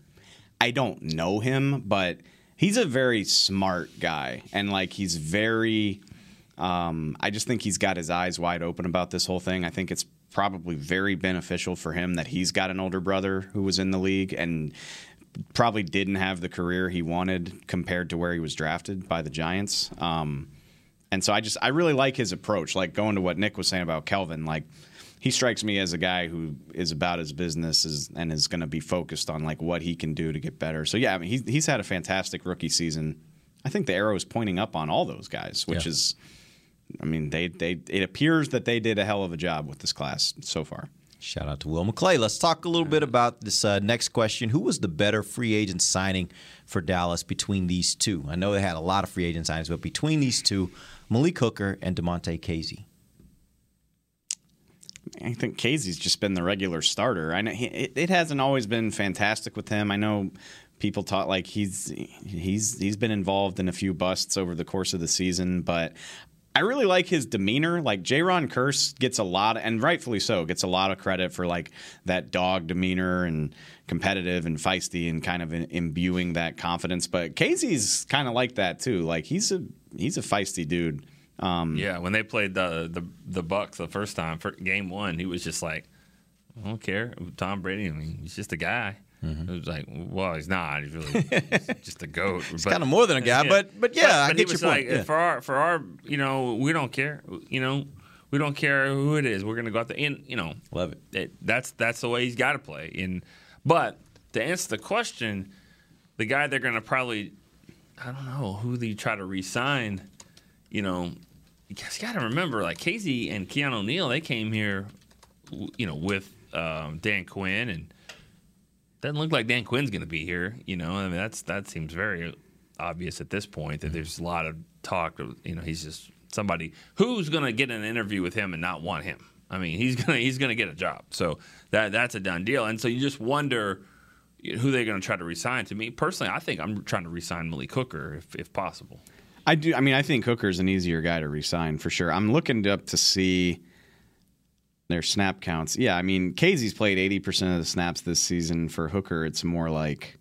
Speaker 4: I don't know him, but he's a very smart guy, and like he's very. Um, I just think he's got his eyes wide open about this whole thing. I think it's probably very beneficial for him that he's got an older brother who was in the league and probably didn't have the career he wanted compared to where he was drafted by the Giants. Um, and so I just I really like his approach. Like going to what Nick was saying about Kelvin, like he strikes me as a guy who is about his business is, and is going to be focused on like what he can do to get better. So yeah, I mean he's he's had a fantastic rookie season. I think the arrow is pointing up on all those guys, which
Speaker 2: Yeah.
Speaker 4: is, I mean they they it appears that they did a hell of a job with this class so far.
Speaker 2: Shout out to Will McClay. Let's talk a little bit about this uh, next question. Who was the better free agent signing for Dallas between these two? I know they had a lot of free agent signings, but between these two, Malik Hooker and Damontae Kazee.
Speaker 4: I think Kazee's just been the regular starter. I know he, it, it hasn't always been fantastic with him. I know people talk like he's he's he's been involved in a few busts over the course of the season, but I really like his demeanor. Like Jayron Kearse gets a lot, and rightfully so, gets a lot of credit for like that dog demeanor and competitive and feisty and kind of imbuing that confidence. But Kazee's kind of like that too. Like he's a he's a feisty dude. Um,
Speaker 3: Yeah, when they played the the the Bucs the first time for game one, he was just like, I don't care. Tom Brady, I mean, he's just a guy. It was like, well, he's not. He's really he's just a goat.
Speaker 2: He's kinda more than a guy, but- but yeah, I
Speaker 3: he
Speaker 2: get your
Speaker 3: was
Speaker 2: point,
Speaker 3: Like,
Speaker 2: yeah.
Speaker 3: For our for our, you know, we don't care. You know, we don't care who it is. We're gonna go out there and you know,
Speaker 2: love it.
Speaker 3: that's that's the way he's got to play. And but to answer the question, the guy they're gonna probably, I don't know who they try to re-sign. You know, you guys got to remember, like Kazee and Keanu O'Neal, they came here, you know, with um, Dan Quinn, and doesn't look like Dan Quinn's going to be here. You know, I mean, that's that seems very obvious at this point that there's a lot of talk. Of, you know, he's just somebody who's going to get an interview with him and not want him. I mean, he's gonna he's gonna get a job, so that that's a done deal. And so you just wonder who they're going to try to resign. To me personally, I think I'm trying to resign Malik Hooker if if possible.
Speaker 4: I do. I mean, I think Hooker's an easier guy to resign for sure. I'm looking up to see their snap counts. Yeah, I mean, Kazee's played 80% of the snaps this season. For Hooker, it's more like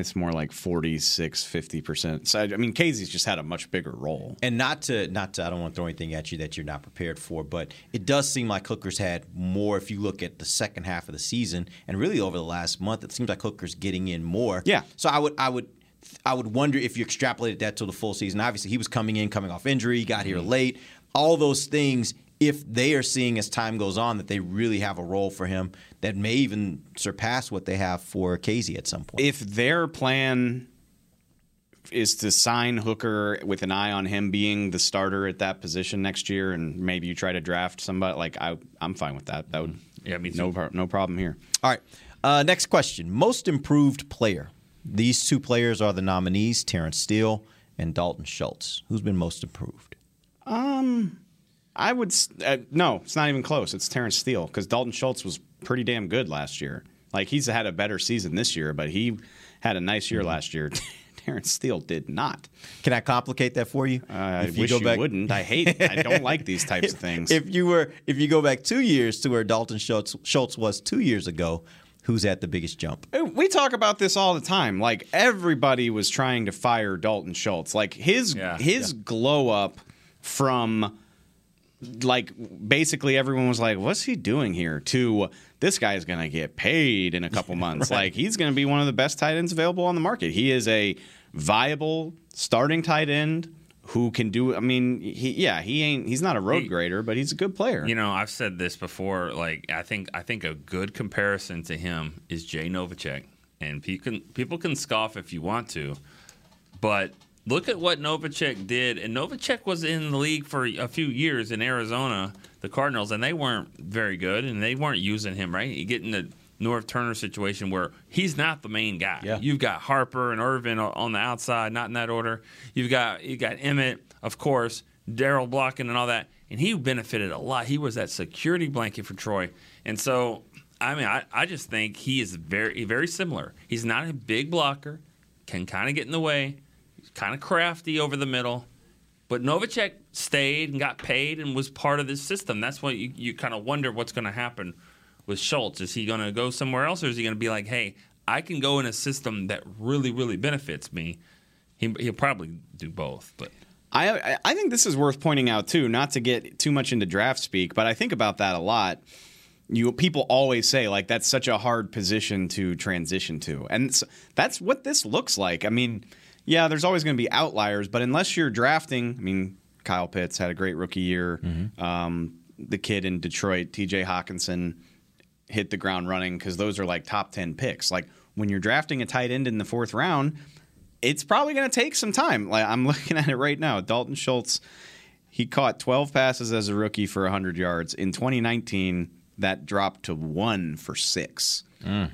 Speaker 4: it's more like 46, 50%. So I mean, Kazee's just had a much bigger role.
Speaker 2: And not to not to I don't want to throw anything at you that you're not prepared for, but it does seem like Hooker's had more if you look at the second half of the season and really over the last month, it seems like Hooker's getting in more.
Speaker 4: Yeah.
Speaker 2: So I would I would I would wonder if you extrapolated that to the full season. Obviously, he was coming in, coming off injury, got here mm-hmm. late. All those things, if they are seeing as time goes on that they really have a role for him that may even surpass what they have for Kazee at some point.
Speaker 4: If their plan is to sign Hooker with an eye on him being the starter at that position next year, and maybe you try to draft somebody like I, I'm fine with that. That would
Speaker 3: yeah, me
Speaker 4: no pro- no problem here.
Speaker 2: All right. Uh, next question. Most improved player. These two players are the nominees Terence Steele and Dalton Schultz. Who's been most improved?
Speaker 4: Um, I would uh, no, it's not even close. It's Terence Steele because Dalton Schultz was pretty damn good last year. Like he's had a better season this year, but he had a nice
Speaker 2: Mm-hmm.
Speaker 4: year last year. Terence Steele did not.
Speaker 2: Can I complicate that for you?
Speaker 4: Uh, I
Speaker 2: If
Speaker 4: wish you wouldn't. I hate. I don't like these types of things.
Speaker 2: If you were, if you go back two years to where Dalton Schultz, Schultz was two years ago, who's at the biggest jump?
Speaker 4: We talk about this all the time. Like everybody was trying to fire Dalton Schultz. Like his his glow up from like basically everyone was like, "What's he doing here?" To this guy's gonna get paid in a couple months.
Speaker 2: Right.
Speaker 4: Like he's gonna be one of the best tight ends available on the market. He is a viable starting tight end who can do. I mean, he yeah, he ain't. He's not a road
Speaker 3: He-
Speaker 4: grader, but he's a good player.
Speaker 3: You know, I've said this before. Like, I think I think a good comparison to him is Jay Novacek, and people can people can scoff if you want to, but look at what Novacek did. And Novacek was in the league for a few years in Arizona, the Cardinals, and they weren't very good, and they weren't using him right. You get in the Norv Turner situation where he's not the main guy.
Speaker 2: Yeah.
Speaker 3: You've got Harper and Irvin on the outside, not in that order. You've got you got Emmitt, of course, Daryl blocking and all that, and he benefited a lot. He was that security blanket for Troy, and so I mean, I, I just think he is very very similar. He's not a big blocker, can kind of get in the way, kind of crafty over the middle. But Novacek stayed and got paid and was part of this system. That's what you, you kind of wonder what's going to happen with Schultz. Is he going to go somewhere else, or is he going to be like, hey, I can go in a system that really, really benefits me? He, he'll probably do both, but
Speaker 4: I I- think this is worth pointing out too, not to get too much into draft speak, but I think about that a lot. You people always say like that's such a hard position to transition to, and that's what this looks like. I mean, yeah, there's always going to be outliers, but unless you're drafting, I mean, Kyle Pitts had a great rookie year. Um, the kid in Detroit, T.J. Hockenson, hit the ground running because those are like top 10 picks. Like when you're drafting a tight end in the fourth round, it's probably going to take some time. Like I'm looking at it right now. Dalton Schultz, he caught 12 passes as a rookie for 100 yards. In 2019, that dropped to one for six.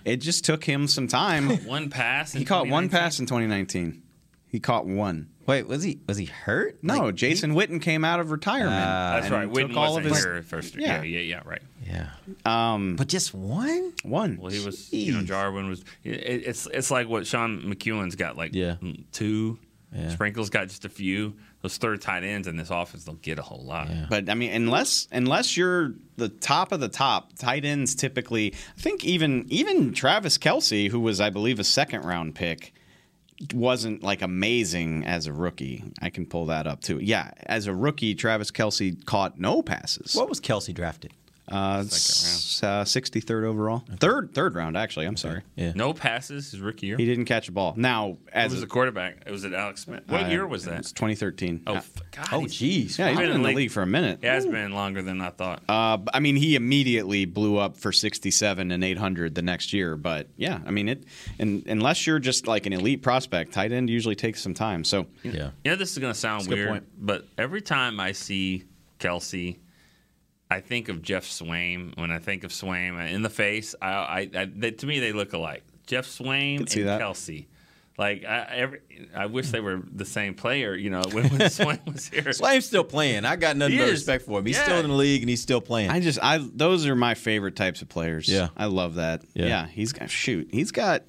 Speaker 4: It just took him some time.
Speaker 3: one pass. in
Speaker 4: he caught one pass in 2019. He caught one.
Speaker 2: Wait, was he was he hurt?
Speaker 4: No,
Speaker 2: Like,
Speaker 4: Jason Witten came out of retirement.
Speaker 3: That's
Speaker 4: and
Speaker 3: right.
Speaker 4: took
Speaker 3: Witten
Speaker 4: all
Speaker 3: wasn't
Speaker 4: of his-
Speaker 3: here first.
Speaker 4: Yeah.
Speaker 3: Yeah, yeah, yeah, right.
Speaker 2: Yeah.
Speaker 4: Um,
Speaker 2: but just one.
Speaker 4: One.
Speaker 3: Well, he was. You know, Jarwin was. It, it's it's like what Sean McKeon's got like
Speaker 2: Yeah.
Speaker 3: two.
Speaker 2: Yeah.
Speaker 3: Sprinkles got just a few. Those third tight ends in this offense don't get a whole lot.
Speaker 4: But I mean, unless unless you're the top of the top, tight ends typically. I think even even Travis Kelce, who was I believe a second round pick, wasn't like amazing as a rookie. I can pull that up too. Yeah, as a rookie, Travis Kelce caught no passes.
Speaker 2: What was Kelce drafted?
Speaker 4: Uh, s- uh, 63rd overall, third third round actually. I'm sorry.
Speaker 2: Yeah.
Speaker 3: No passes his rookie year.
Speaker 4: He didn't catch a ball. Now, as
Speaker 3: was
Speaker 4: a,
Speaker 3: the quarterback? It was at Alex Smith. What
Speaker 4: uh,
Speaker 3: year was
Speaker 4: it
Speaker 3: that?
Speaker 4: 2013.
Speaker 3: Oh,
Speaker 4: Uh,
Speaker 3: God,
Speaker 2: Oh,
Speaker 3: he's-
Speaker 2: jeez.
Speaker 4: yeah, he's
Speaker 3: Been
Speaker 4: been
Speaker 3: in
Speaker 4: in the
Speaker 3: league-
Speaker 4: league for a minute.
Speaker 3: It has been longer than I thought.
Speaker 4: Uh, b- I mean, he immediately blew up for 67 and 800 the next year. But yeah, I mean, it. And unless you're just like an elite prospect, tight end usually takes some time. So
Speaker 2: Yeah.
Speaker 3: You know, this is going to sound
Speaker 2: That's
Speaker 3: weird, but every time I see Kelce, I think of Geoff Swaim. When I think of Swaim uh, in the face, I, I, I they, to me they look alike. Geoff Swaim and
Speaker 4: that.
Speaker 3: Kelce. Like I, every, I wish they were the same player. You know, when, when Swaim was here.
Speaker 2: Swaim's still playing. I got nothing
Speaker 3: He
Speaker 2: but
Speaker 3: is.
Speaker 2: respect for him. He's
Speaker 3: Yeah.
Speaker 2: still in the league and he's still playing.
Speaker 4: I just, I those are my favorite types of players.
Speaker 2: Yeah.
Speaker 4: I love that.
Speaker 2: Yeah.
Speaker 4: Yeah, he's got shoot. He's got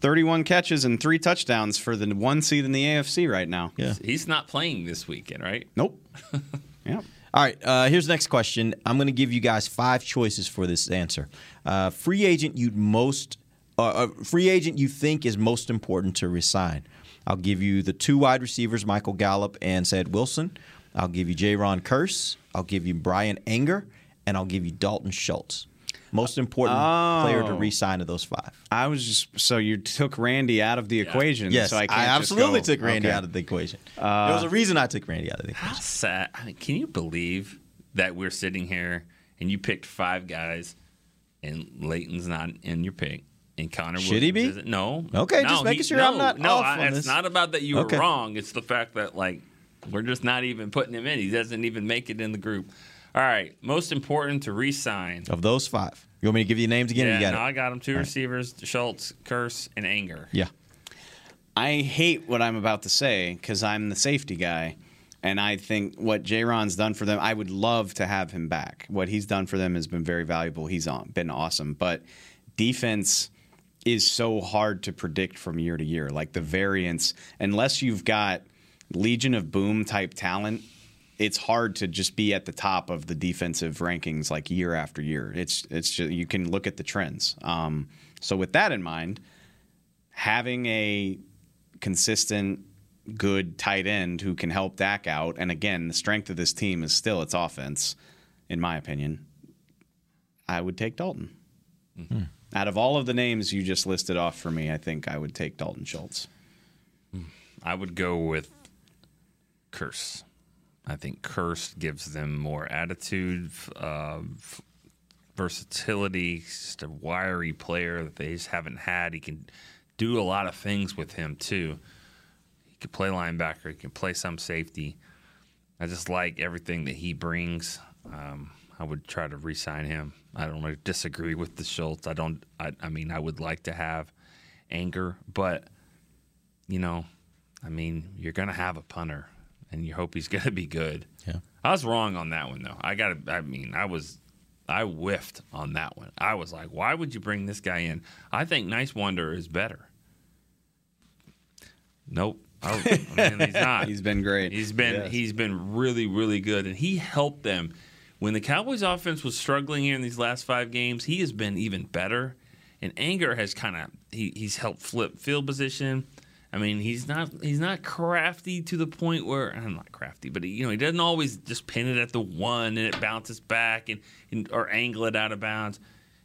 Speaker 4: 31 catches and three touchdowns for the one seed in the AFC right now.
Speaker 2: yeah.
Speaker 3: He's not playing this weekend, right?
Speaker 4: Nope. yeah.
Speaker 2: All right. Uh, here's the next question. I'm going to give you guys five choices for this answer. Uh, free agent you'd most, uh, uh, free agent you think is most important to resign. I'll give you the two wide receivers, Michael Gallup and Ced Wilson. I'll give you Jayron Kearse. I'll give you Bryan Anger, and I'll give you Dalton Schultz. Most important player to
Speaker 4: Oh.
Speaker 2: re-sign of those five.
Speaker 4: I was just so you took Randy out of the equation.
Speaker 2: Yes,
Speaker 4: so I,
Speaker 2: I,
Speaker 4: can't just
Speaker 2: absolutely
Speaker 4: go-
Speaker 2: took Randy
Speaker 4: okay.
Speaker 2: out of the equation.
Speaker 4: Uh,
Speaker 2: there was a reason I took Randy out of the equation.
Speaker 3: How sad. I mean, can you believe that we're sitting here and you picked five guys and Leighton's not in your pick and Connor
Speaker 2: Should he be?
Speaker 3: isn't- No.
Speaker 2: Okay,
Speaker 3: No,
Speaker 2: just making
Speaker 3: he-
Speaker 2: sure
Speaker 3: no,
Speaker 2: I'm not
Speaker 3: No,
Speaker 2: off
Speaker 3: I-
Speaker 2: on
Speaker 3: it's
Speaker 2: this.
Speaker 3: not about that you
Speaker 2: Okay.
Speaker 3: were wrong. It's the fact that, like, we're just not even putting him in. He doesn't even make it in the group. All right. Most important to re sign.
Speaker 2: Of those five, you want me to give you names again?
Speaker 3: Yeah,
Speaker 2: you got
Speaker 3: no,
Speaker 2: it?
Speaker 3: I got them. Two
Speaker 2: All right.
Speaker 3: receivers Schultz, Kearse, and Anger.
Speaker 2: Yeah.
Speaker 4: I hate what I'm about to say because I'm the safety guy. And I think what Jayron's done for them, I would love to have him back. What he's done for them has been very valuable. He's on, been awesome. But defense is so hard to predict from year to year. Like the variance, unless you've got Legion of Boom type talent, it's hard to just be at the top of the defensive rankings like year after year. It's it's just, you can look at the trends. Um, so with that in mind, having a consistent, good tight end who can help Dak out, and again, the strength of this team is still its offense, in my opinion. I would take Dalton. Out of all of the names you just listed off for me, I think I would take Dalton Schultz.
Speaker 3: I would go with Kearse. I think Kearse gives them more attitude, uh, versatility. Just a wiry player that they just haven't had. He can do a lot of things with him too. He can play linebacker. He can play some safety. I just like everything that he brings. Um, I would try to re-sign him. I don't really disagree with the Schultz. I don't. I, I mean, I would like to have anger, but you know, I mean, you're gonna have a punter, and you hope he's gonna be good.
Speaker 2: Yeah.
Speaker 3: I was wrong on that one though. I got. to I mean, I was. I whiffed on that one. I was like, why would you bring this guy in? I think Niswander is better. Nope. Oh, I mean, he's not.
Speaker 4: He's been great.
Speaker 3: He's been
Speaker 4: Yes.
Speaker 3: he's been really really good, and he helped them when the Cowboys' offense was struggling here in these last five games. He has been even better, and Anger has kind of he, he's helped flip field position. I mean, he's not he's not crafty to the point where I'm not crafty, but he, you know he doesn't always just pin it at the one and it bounces back and, and or angle it out of bounds.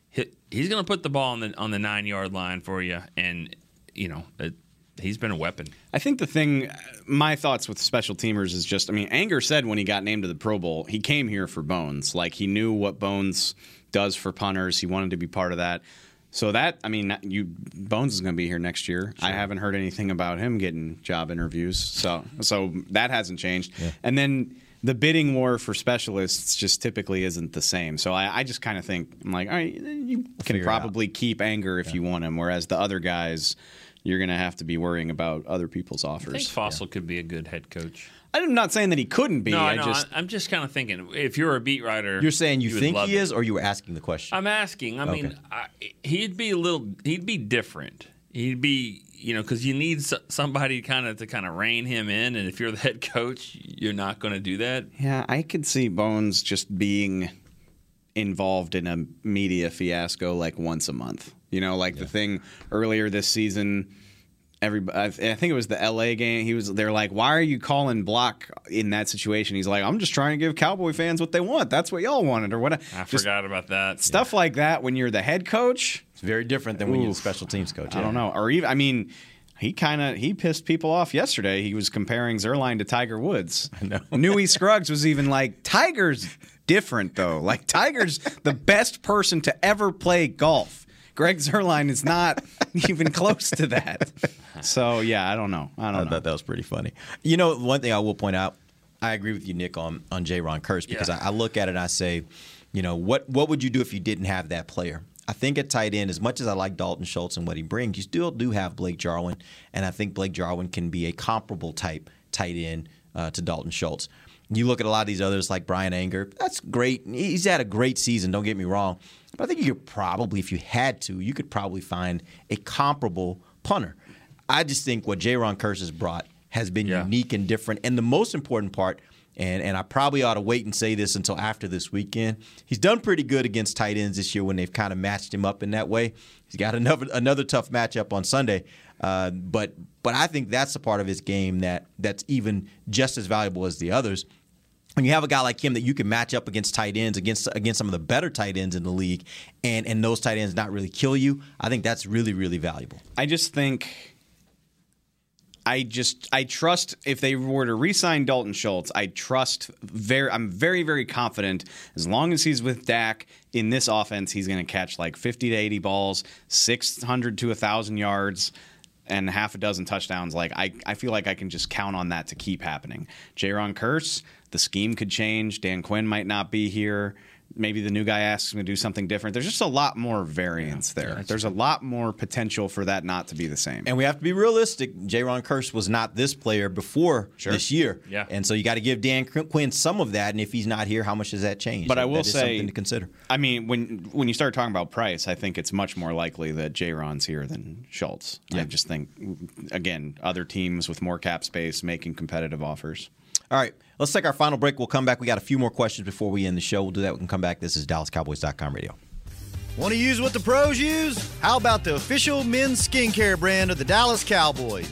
Speaker 3: He, he's going to put the ball on the on the nine yard line for you, and you know it, he's been a weapon.
Speaker 4: I think the thing, uh, my thoughts with special teamers is just, I mean, Anger said when he got named to the Pro Bowl, he came here for Bones. Like he knew what Bones does for punters. He wanted to be part of that. So that, I mean, you Bones is going to be here next year. I haven't heard anything about him getting job interviews. So, so that hasn't changed. And then the bidding war for specialists just typically isn't the same. So I, I just kind of think I'm like, all right, you can
Speaker 2: Figure it
Speaker 4: probably keep Anger if you want him, whereas the other guys. You're going to have to be worrying about other people's offers.
Speaker 3: I think
Speaker 4: offers.
Speaker 3: Fassel could be a good head coach.
Speaker 4: I'm not saying that he couldn't be.
Speaker 3: No,
Speaker 4: I
Speaker 3: I know.
Speaker 4: just
Speaker 3: I, am just kind of thinking if you're a beat writer,
Speaker 2: You're saying you,
Speaker 3: would
Speaker 2: think he
Speaker 3: it.
Speaker 2: is, or you were asking the question?
Speaker 3: I'm asking. I mean, I, he'd be a little. He'd be different. He'd be, you know, because you need somebody kind of to kind of rein him in, and if you're the head coach, you're not going to do that.
Speaker 4: Yeah, I could see Bones just being involved in a media fiasco like once a month. You know, like the thing earlier this season. Everybody, I I think it was the L.A. game. He was. They're like, "Why are you calling block in that situation?" He's like, "I'm just trying to give Cowboy fans what they want. That's what y'all wanted, or what."
Speaker 3: I forgot about that.
Speaker 4: Stuff like that when you're the head coach.
Speaker 2: It's very different than when you're the special teams coach.
Speaker 4: I don't know. Or even, I mean, he kind of he pissed people off yesterday. He was comparing Zuerlein to Tiger Woods. I know. Newy Scruggs was even like, Tiger's different though. Like Tiger's the best person to ever play golf. Greg Zuerlein is not even close to that. So yeah, I don't know. I don't know.
Speaker 2: I
Speaker 4: know.
Speaker 2: thought that was pretty funny. You know, one thing I will point out, I agree with you, Nick, on on Jayron Kearse because
Speaker 3: Yeah.
Speaker 2: I, I look at it and I say, you know, what what would you do if you didn't have that player? I think at tight end, as much as I like Dalton Schultz and what he brings, you still do have Blake Jarwin, and I think Blake Jarwin can be a comparable type tight end uh, to Dalton Schultz. You look at a lot of these others like Bryan Anger. That's great. He's had a great season. Don't get me wrong, but I think you could probably, if you had to, you could probably find a comparable punter. I just think what Jayron Kearse has brought has been unique and different. And the most important part, and, and I probably ought to wait and say this until after this weekend, he's done pretty good against tight ends this year when they've kind of matched him up in that way. He's got another another tough matchup on Sunday. Uh, but but I think that's a part of his game that that's even just as valuable as the others. When you have a guy like him that you can match up against tight ends against against some of the better tight ends in the league and and those tight ends not really kill you i think that's really really valuable.
Speaker 4: I just think I just I trust if they were to re-sign Dalton Schultz, I trust very I'm very very confident as long as he's with Dak in this offense, he's going to catch like 50 to 80 balls, 600 to 1000 yards and half a dozen touchdowns. Like I I feel like I can just count on that to keep happening. Jayron Kearse, the scheme could change. Dan Quinn might not be here. Maybe the new guy asks him to do something different. There's just a lot more variance there. There's a lot more potential for that not to be the same.
Speaker 2: and we have to be realistic Jayron Kearse was not this player before this year
Speaker 4: Yeah.
Speaker 2: and so you got to give Dan Quinn some of that and if he's not here how much does that change
Speaker 4: But I will
Speaker 2: is
Speaker 4: say
Speaker 2: something to consider
Speaker 4: I mean, when when you start talking about price, I think it's much more likely that Jayron's here than Schultz. Yeah. I just think, again, other teams with more cap space making competitive offers.
Speaker 2: All right, let's take our final break. We'll come back. We got a few more questions before we end the show. We'll do that. We can come back. This is DallasCowboys.com radio.
Speaker 11: Want to use what the pros use? How about the official men's skincare brand of the Dallas Cowboys?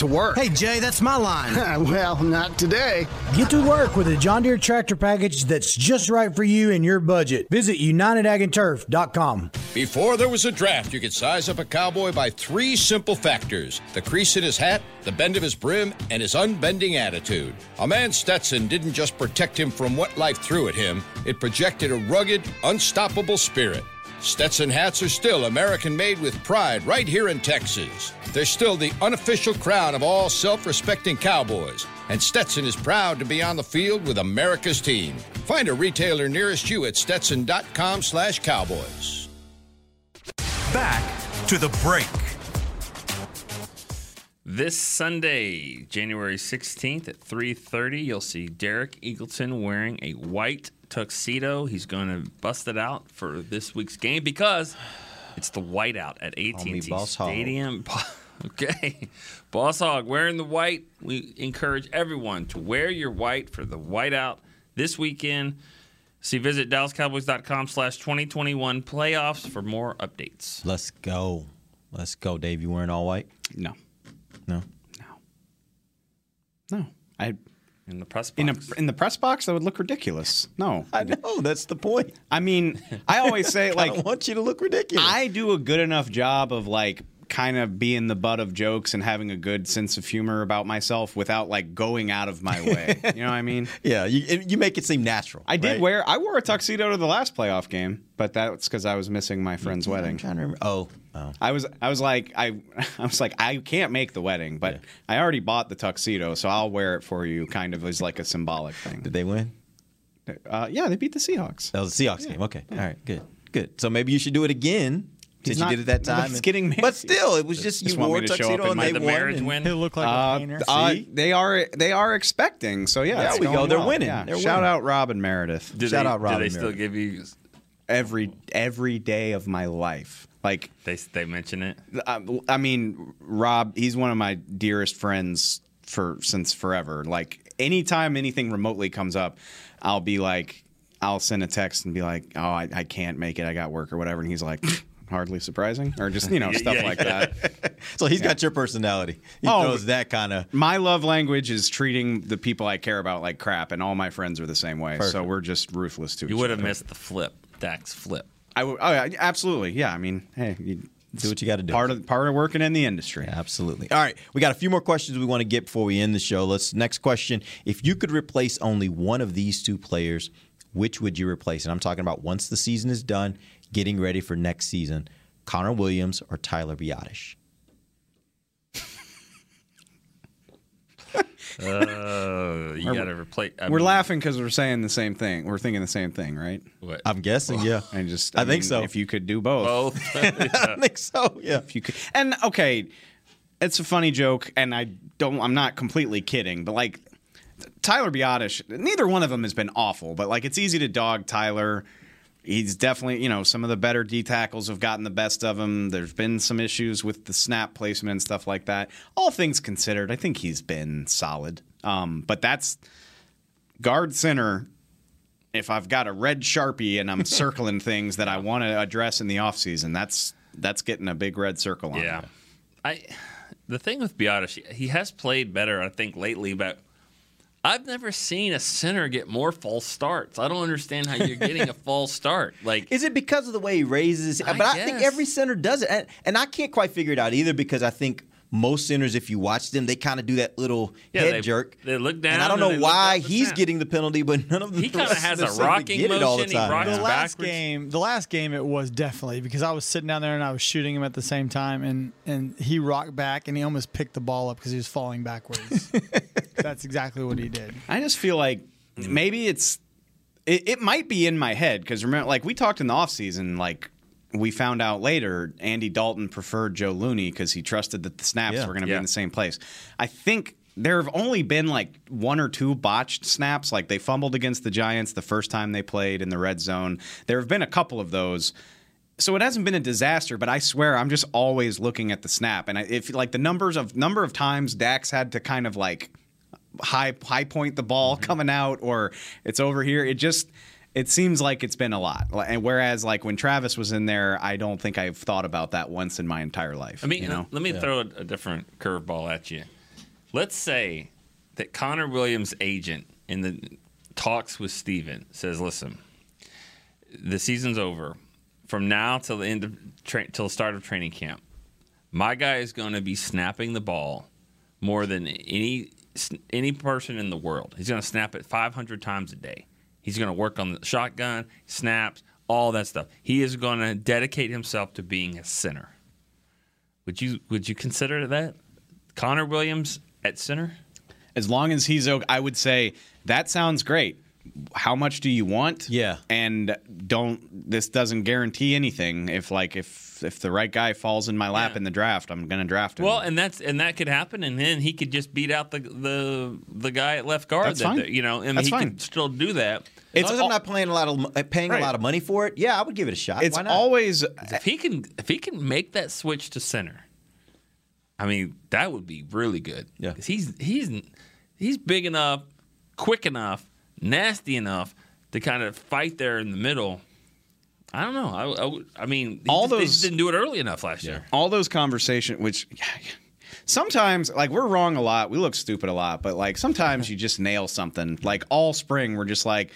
Speaker 9: to work.
Speaker 8: Hey, Jay, that's my line.
Speaker 9: well, not today.
Speaker 8: Get to work with a John Deere tractor package that's just right for you and your budget. Visit UnitedAgAndTurf.com.
Speaker 10: Before there was a draft, you could size up a cowboy by three simple factors the crease in his hat, the bend of his brim, and his unbending attitude. A man Stetson didn't just protect him from what life threw at him, it projected a rugged, unstoppable spirit. Stetson hats are still American made with pride right here in Texas. They're still the unofficial crown of all self respecting cowboys. And Stetson is proud to be on the field with America's team. Find a retailer nearest you at stetson.com slash cowboys.
Speaker 1: Back to the break.
Speaker 3: This Sunday, January 16th at 3:30, you'll see Derek Eagleton wearing a white tuxedo. He's going to bust it out for this week's game because it's the whiteout at AT&T
Speaker 2: Boss
Speaker 3: Stadium. Okay. Boss Hog wearing the white. We encourage everyone to wear your white for the whiteout this weekend. See, visit DallasCowboys.com slash 2021 playoffs for more updates.
Speaker 2: Let's go. Let's go. Dave, you wearing all white?
Speaker 4: No.
Speaker 2: No.
Speaker 4: No. No. I
Speaker 3: in the press
Speaker 4: in a,
Speaker 3: box.
Speaker 4: in the press box that would look ridiculous. No,
Speaker 2: I know that's the point.
Speaker 4: I mean, I always say like
Speaker 2: don't want you to look ridiculous.
Speaker 4: I do a good enough job of like kind of being the butt of jokes and having a good sense of humor about myself without like going out of my way. you know what I mean?
Speaker 2: yeah, you, you make it seem natural.
Speaker 4: I did wear I wore a tuxedo to the last playoff game, but that's because I was missing my friend's
Speaker 2: I'm
Speaker 4: wedding.
Speaker 2: trying to remember. Oh, oh.
Speaker 4: I was I was like I I was like I can't make the wedding, but I already bought the tuxedo, so I'll wear it for you, kind of as like a symbolic thing.
Speaker 2: Did they win?
Speaker 4: Uh, yeah, they beat the Seahawks.
Speaker 2: That was the Seahawks game. Okay. All right. Good. Good. So maybe you should do it again.
Speaker 4: He's
Speaker 2: Since you did it that time.
Speaker 4: It's
Speaker 2: and-
Speaker 4: getting
Speaker 2: but still, it was just,
Speaker 4: Just
Speaker 2: you
Speaker 4: want
Speaker 2: wore a tuxedo
Speaker 4: up
Speaker 2: and they
Speaker 3: the
Speaker 2: won.
Speaker 3: marriage
Speaker 2: and-
Speaker 3: win?
Speaker 5: He'll look like
Speaker 4: Uh,
Speaker 5: a painter.
Speaker 4: uh, they are they are expecting. So yeah,
Speaker 2: There we go.
Speaker 4: going
Speaker 2: They're
Speaker 4: well.
Speaker 2: winning.
Speaker 4: Yeah.
Speaker 2: They're
Speaker 4: Shout
Speaker 2: winning.
Speaker 4: out Rob and Meredith.
Speaker 3: Do
Speaker 2: Shout
Speaker 3: they,
Speaker 2: out
Speaker 3: Do
Speaker 2: Robin
Speaker 3: they still
Speaker 2: Merritt.
Speaker 3: give you?
Speaker 4: Every every day of my life. Like
Speaker 3: They they mention it.
Speaker 4: I, I mean, Rob, he's one of my dearest friends for since forever. Like anytime anything remotely comes up, I'll be like, I'll send a text and be like, "Oh, I, I can't make it. I got work or whatever," and he's like. Hardly surprising, or just you know stuff
Speaker 3: Yeah,
Speaker 4: like
Speaker 3: yeah.
Speaker 4: that.
Speaker 2: So he's got your personality. He
Speaker 4: Oh,
Speaker 2: throws that kind of.
Speaker 4: My love language is treating the people I care about like crap, and all my friends are the same way. So we're just ruthless to
Speaker 3: You
Speaker 4: each other.
Speaker 3: You would have missed the flip, Dak's flip.
Speaker 4: I would, oh yeah, absolutely. Yeah, I mean, hey, you,
Speaker 2: Do what you got to do.
Speaker 4: part of part of working in the industry.
Speaker 2: Absolutely. All right, we got a few more questions we want to get before we end the show. Let's next question: If you could replace only one of these two players, which would you replace? And I'm talking about once the season is done, getting ready for next season. Connor Williams or Tyler Biadasz?
Speaker 3: Oh, you got to replace. I
Speaker 4: we're
Speaker 3: mean,
Speaker 4: laughing because we're saying the same thing. We're thinking the same thing, right?
Speaker 3: What?
Speaker 2: I'm guessing, yeah.
Speaker 4: And just,
Speaker 2: I think
Speaker 4: mean,
Speaker 2: so.
Speaker 4: If you could do both,
Speaker 3: Both.
Speaker 2: I think so. Yeah.
Speaker 4: if you could, and okay, it's a funny joke, and I don't, I'm not completely kidding, but like Tyler Biadasz, neither one of them has been awful, but like it's easy to dog Tyler. He's definitely, you know, some of the better D tackles have gotten the best of him. There's been some issues with the snap placement and stuff like that. All things considered, I think he's been solid. Um, but that's guard center. If I've got a red sharpie and I'm circling things that I want to address in the offseason, that's that's getting a big red circle on.
Speaker 3: Yeah.
Speaker 4: it.
Speaker 3: I the thing with Biadasz, he has played better, I think, lately, but I've never seen a center get more false starts. I don't understand how you're getting a false start. Like
Speaker 2: Is it because of the way he raises?
Speaker 3: I
Speaker 2: but I think every center does it, and, and I can't quite figure it out either because I think most centers, if you watch them, they kind of do that little
Speaker 3: Yeah,
Speaker 2: head
Speaker 3: they-
Speaker 2: jerk.
Speaker 3: they look down
Speaker 2: and I don't know why he's
Speaker 3: snap.
Speaker 2: getting the penalty, but none of them.
Speaker 3: He kinda has a
Speaker 2: seem to
Speaker 3: rocking
Speaker 2: get it all the
Speaker 3: motion. He rocks
Speaker 5: the last
Speaker 3: backwards.
Speaker 5: game, the last game, it was definitely because I was sitting down there and I was shooting him at the same time, and and he rocked back and he almost picked the ball up because he was falling backwards. That's exactly what he did.
Speaker 4: I just feel like maybe it's It, it might be in my head because remember, like we talked in the offseason, like we found out later Andy Dalton preferred Joe Looney because he trusted that the snaps
Speaker 2: Yeah.
Speaker 4: were going to be in the same place. I think there have only been like one or two botched snaps. Like they fumbled against the Giants the first time they played in the red zone. There have been a couple of those. So it hasn't been a disaster, but I swear I'm just always looking at the snap, and if like the numbers of number of times Dak's had to kind of like high high point the ball mm-hmm. coming out or it's over here, it just it seems like it's been a lot. And whereas like when Travis was in there, I don't think I've thought about that once in my entire life.
Speaker 3: I mean,
Speaker 4: you know,
Speaker 3: let me throw a, a different curveball at you. Let's say that Connor Williams' agent in the talks with Stephen says, "Listen, the season's over. From now till the end of tra- till the start of training camp, my guy is going to be snapping the ball more than any any person in the world. He's going to snap it 500 times a day. He's going to work on the shotgun, snaps, all that stuff. He is going to dedicate himself to being a center. Would you would you consider that Connor Williams at center?
Speaker 4: as long as he's okay, I would say that sounds great. How much do you want?
Speaker 2: Yeah.
Speaker 4: And don't this doesn't guarantee anything. If like if if the right guy falls in my lap in the draft, I'm gonna draft him.
Speaker 3: Well, and that's and that could happen, and then he could just beat out the the the guy at left guard.
Speaker 2: That's
Speaker 3: that
Speaker 2: fine.
Speaker 3: the- you know, I mean,
Speaker 2: That's
Speaker 3: he
Speaker 2: fine.
Speaker 3: could still do that.
Speaker 2: As long as I'm not playing a lot of uh, paying
Speaker 3: Right.
Speaker 2: a lot of money for it, yeah, I would give it a shot.
Speaker 4: It's
Speaker 2: Why not?
Speaker 4: always
Speaker 3: if he can if he can make that switch to center. I mean, that would be really good. Yeah, he's he's he's big enough, quick enough, nasty enough to kind of fight there in the middle. I don't know. I, I, I mean,
Speaker 4: All
Speaker 3: just, they
Speaker 4: those-
Speaker 3: didn't do it early enough last year.
Speaker 4: all those conversations, which sometimes like we're wrong a lot, we look stupid a lot, but like sometimes you just nail something. Like all spring, we're just like.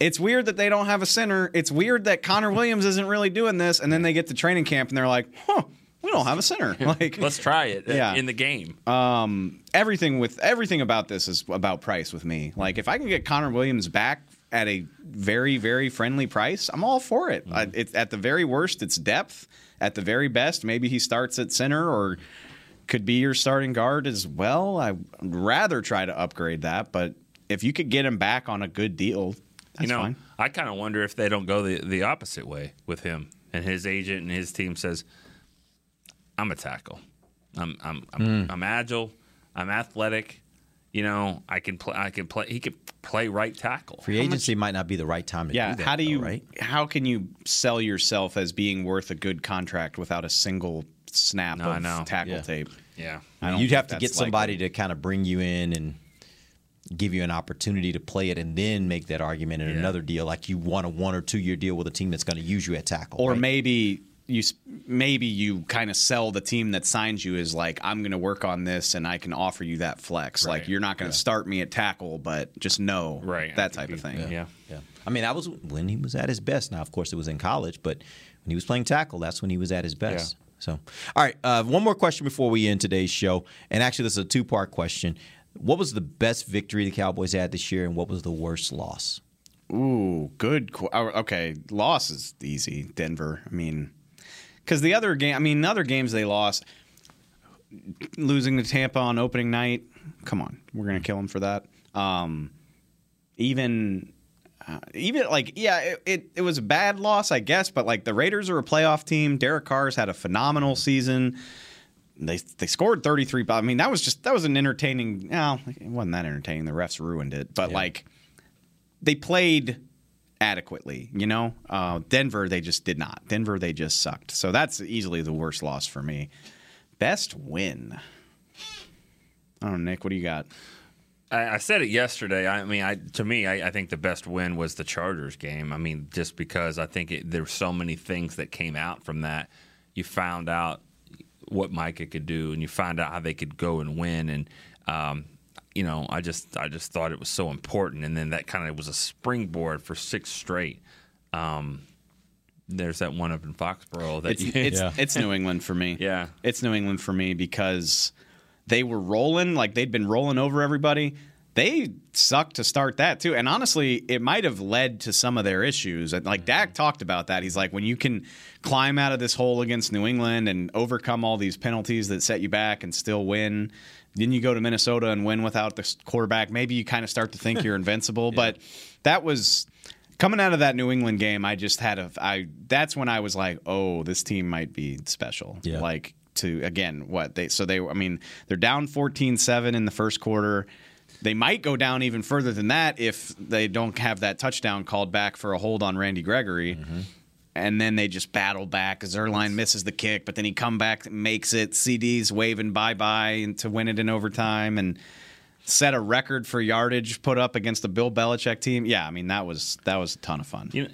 Speaker 4: It's weird that they don't have a center. It's weird that Connor Williams isn't really doing this, and then they get to training camp and they're like, "Huh, we don't have a center." Like,
Speaker 3: Let's try it uh,
Speaker 4: Yeah.
Speaker 3: in the game.
Speaker 4: Um, everything with everything about this is about price with me. Like if I can get Connor Williams back at a very very friendly price, I'm all for it. I, it's at the very worst, it's depth. At the very best, maybe he starts at center or could be your starting guard as well. I'd rather try to upgrade that, but if you could get him back on a good deal,
Speaker 3: you know,
Speaker 4: fine.
Speaker 3: I kind of wonder if they don't go the, the opposite way with him and his agent and his team says, "I'm a tackle. I'm I'm I'm,
Speaker 2: Mm.
Speaker 3: I'm agile. I'm athletic. You know, I can play. I can play. He could play right tackle.
Speaker 2: Free agency might not be the right time to
Speaker 4: Yeah,
Speaker 2: do that.
Speaker 4: how do
Speaker 2: though,
Speaker 4: you
Speaker 2: right?
Speaker 4: how can you sell yourself as being worth a good contract without a single snap
Speaker 3: No, I
Speaker 4: of
Speaker 3: know.
Speaker 4: tackle
Speaker 2: Yeah.
Speaker 4: tape?
Speaker 3: Yeah.
Speaker 4: I
Speaker 2: You'd have to get
Speaker 4: that's likely.
Speaker 2: somebody to kind of bring you in and give you an opportunity to play it, and then make that argument in another deal, like you want a one or two year deal with a team that's going to use you at tackle,
Speaker 4: or
Speaker 2: right?
Speaker 4: maybe you maybe you kind of sell the team that signs you as like I'm going to work on this and I can offer you that flex. Like you're not going to start me at tackle, but just know
Speaker 3: Right.
Speaker 4: that type of thing.
Speaker 3: Yeah.
Speaker 2: Yeah. I mean, that was when he was at his best. Now, of course, it was in college, but when he was playing tackle, that's when he was at his best. So, all right, uh, one more question before we end today's show. And actually, this is a two part question. What was the best victory the Cowboys had this year, and what was the worst loss?
Speaker 4: Ooh, good. qu- oh, Okay, loss is easy. Denver. I mean, because the other game, I mean, the other games they lost, losing to Tampa on opening night. Come on, we're gonna kill them for that. Um, even, uh, even like, yeah, it, it it was a bad loss, I guess. But like the Raiders are a playoff team. Derek Carr's had a phenomenal season. They they scored 33. but I mean, that was just that was an entertaining. No, it wasn't that entertaining. The refs ruined it. But like they played adequately, you know. Uh, Denver, they just did not. Denver, they just sucked. So that's easily the worst loss for me. Best win. I don't know, Nick. What do you got?
Speaker 3: I, I said it yesterday. I mean, I to me, I, I think the best win was the Chargers game. I mean, just because I think it, there were so many things that came out from that. You found out what Micah could do, and you find out how they could go and win. And um, you know, I just I just thought it was so important. And then that kind of was a springboard for six straight. Um, there's that one up in Foxborough that
Speaker 4: It's
Speaker 3: you,
Speaker 4: it's, it's New England for me.
Speaker 3: Yeah.
Speaker 4: it's New England for me because they were rolling like they'd been rolling over everybody. They sucked to start that too, and honestly, it might have led to some of their issues. And, Like Dak talked about that. He's like, when you can climb out of this hole against New England and overcome all these penalties that set you back and still win, then you go to Minnesota and win without the quarterback. Maybe you kind of start to think you're invincible. But that was Coming out of that New England game, I just had a I that's when I was like, "Oh, this team might be special."
Speaker 2: Yeah.
Speaker 4: Like to again, what they so they I mean, they're down 14-7 in the first quarter. They might go down even further than that if they don't have that touchdown called back for a hold on Randy Gregory. Mm-hmm. And then they just battle back. Zuerlein misses the kick, but then he come back, makes it. CeeDee's waving bye bye to win it in overtime, and set a record for yardage put up against the Bill Belichick team. Yeah, I mean that was that was a ton of fun.
Speaker 3: You know,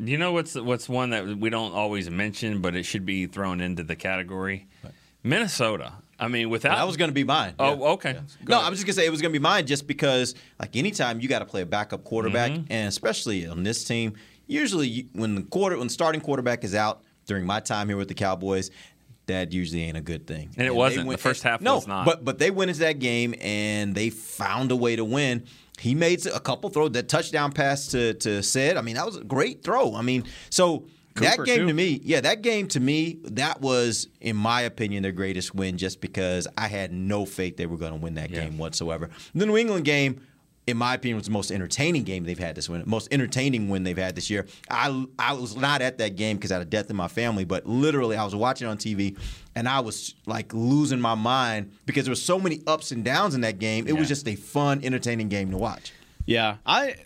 Speaker 3: you know what's what's one that we don't always mention, but it should be thrown into the category? Minnesota. I mean, without
Speaker 2: that was going to be mine.
Speaker 3: Oh, okay.
Speaker 2: No, I'm just gonna say it was gonna be mine just because, like, anytime you got to play a backup quarterback,
Speaker 3: Mm-hmm.
Speaker 2: and especially on this team, usually when the quarter when the starting quarterback is out during my time here with the Cowboys, that usually ain't a good thing.
Speaker 3: And it wasn't. The first half
Speaker 2: no,
Speaker 3: was not.
Speaker 2: But but they went into that game and they found a way to win. He made a couple throws. That touchdown pass to to Ced. I mean, that was a great throw. I mean, so. that game
Speaker 4: too.
Speaker 2: to me, yeah, that game to me, that was, in my opinion, their greatest win just because I had no faith they were going to win that game whatsoever. The New England game, in my opinion, was the most entertaining game they've had this win, most entertaining win they've had this year. I I was not at that game because I had a death in my family, but literally I was watching on TV and I was like losing my mind because there were so many ups and downs in that game. It was just a fun, entertaining game to watch.
Speaker 4: Yeah, I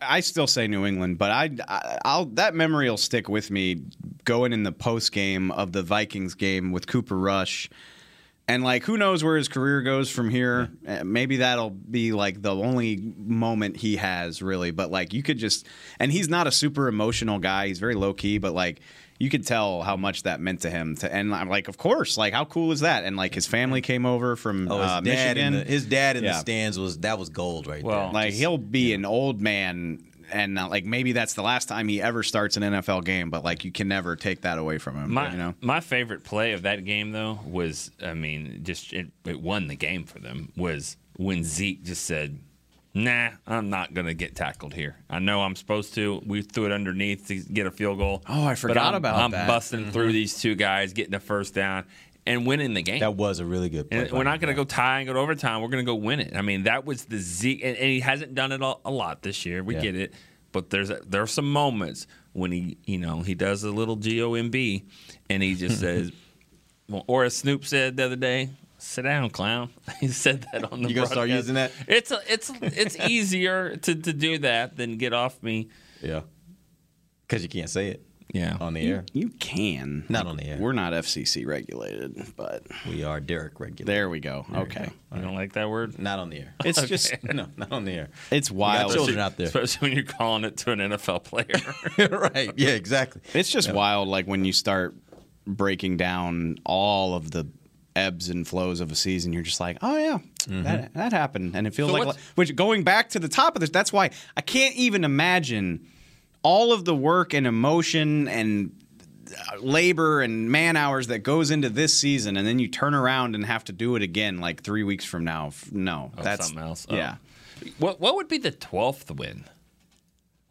Speaker 4: I, still say New England, but I, I I'll that memory will stick with me going in the post game of the Vikings game with Cooper Rush. And like, who knows where his career goes from here? Uh, Maybe that'll be like the only moment he has, really. But like, you could just, and he's not a super emotional guy. He's very low key, but like, you could tell how much that meant to him. To, and I'm like, of course, like, how cool is that? And like, his family came over from
Speaker 2: Oh, his
Speaker 4: uh,
Speaker 2: dad
Speaker 4: Michigan.
Speaker 2: in the, his dad in
Speaker 4: Yeah.
Speaker 2: the stands was that was gold right there.
Speaker 4: Like he'll be an old man, and uh, like maybe that's the last time he ever starts an NFL game. But like you can never take that away from him.
Speaker 3: My
Speaker 4: you know,
Speaker 3: my favorite play of that game though was I mean just it, it won the game for them was when Zeke just said, "Nah, I'm not gonna get tackled here. I know I'm supposed to. We threw it underneath to get a field goal.
Speaker 4: Oh, I forgot
Speaker 3: I'm-
Speaker 4: about
Speaker 3: I'm
Speaker 4: that.
Speaker 3: busting through these two guys, getting a first down." And winning the game.
Speaker 2: That was a really good play.
Speaker 3: And we're not going to go tie and go to overtime. We're going to go win it. I mean, that was the Zeke, and, and he hasn't done it a, a lot this year. We
Speaker 2: Yeah.
Speaker 3: get it, but there's a, there are some moments when he, you know, he does a little gomb, and he just says, well, or as Snoop said the other day, "Sit down, clown." He said that on the.
Speaker 2: You gonna start using that?
Speaker 3: It's a, it's it's easier to, to do that than get off me.
Speaker 2: Yeah. Because you can't say it.
Speaker 3: Yeah.
Speaker 2: On the
Speaker 4: you,
Speaker 2: air.
Speaker 4: you can
Speaker 2: Not on the air.
Speaker 4: We're not FCC regulated, but
Speaker 2: We are Derek regulated.
Speaker 4: there we go.
Speaker 2: There
Speaker 4: okay,
Speaker 3: You don't like that word?
Speaker 2: Not on the air.
Speaker 4: it's
Speaker 3: Okay.
Speaker 4: just
Speaker 2: no, not on the air.
Speaker 4: it's wild.
Speaker 2: children out there.
Speaker 3: Especially when you're calling it to an NFL player.
Speaker 2: right. Yeah, exactly.
Speaker 4: It's just wild, like when you start breaking down all of the ebbs and flows of a season. You're just like, oh yeah, mm-hmm. that, that happened, and it feels
Speaker 3: So
Speaker 4: like which going back to the top of this. That's why I can't even imagine all of the work and emotion and uh, labor and man hours that goes into this season, and then you turn around and have to do it again like three weeks from now. No,
Speaker 3: Oh,
Speaker 4: that's
Speaker 3: something else. Oh.
Speaker 4: Yeah.
Speaker 3: What what would be the twelfth win?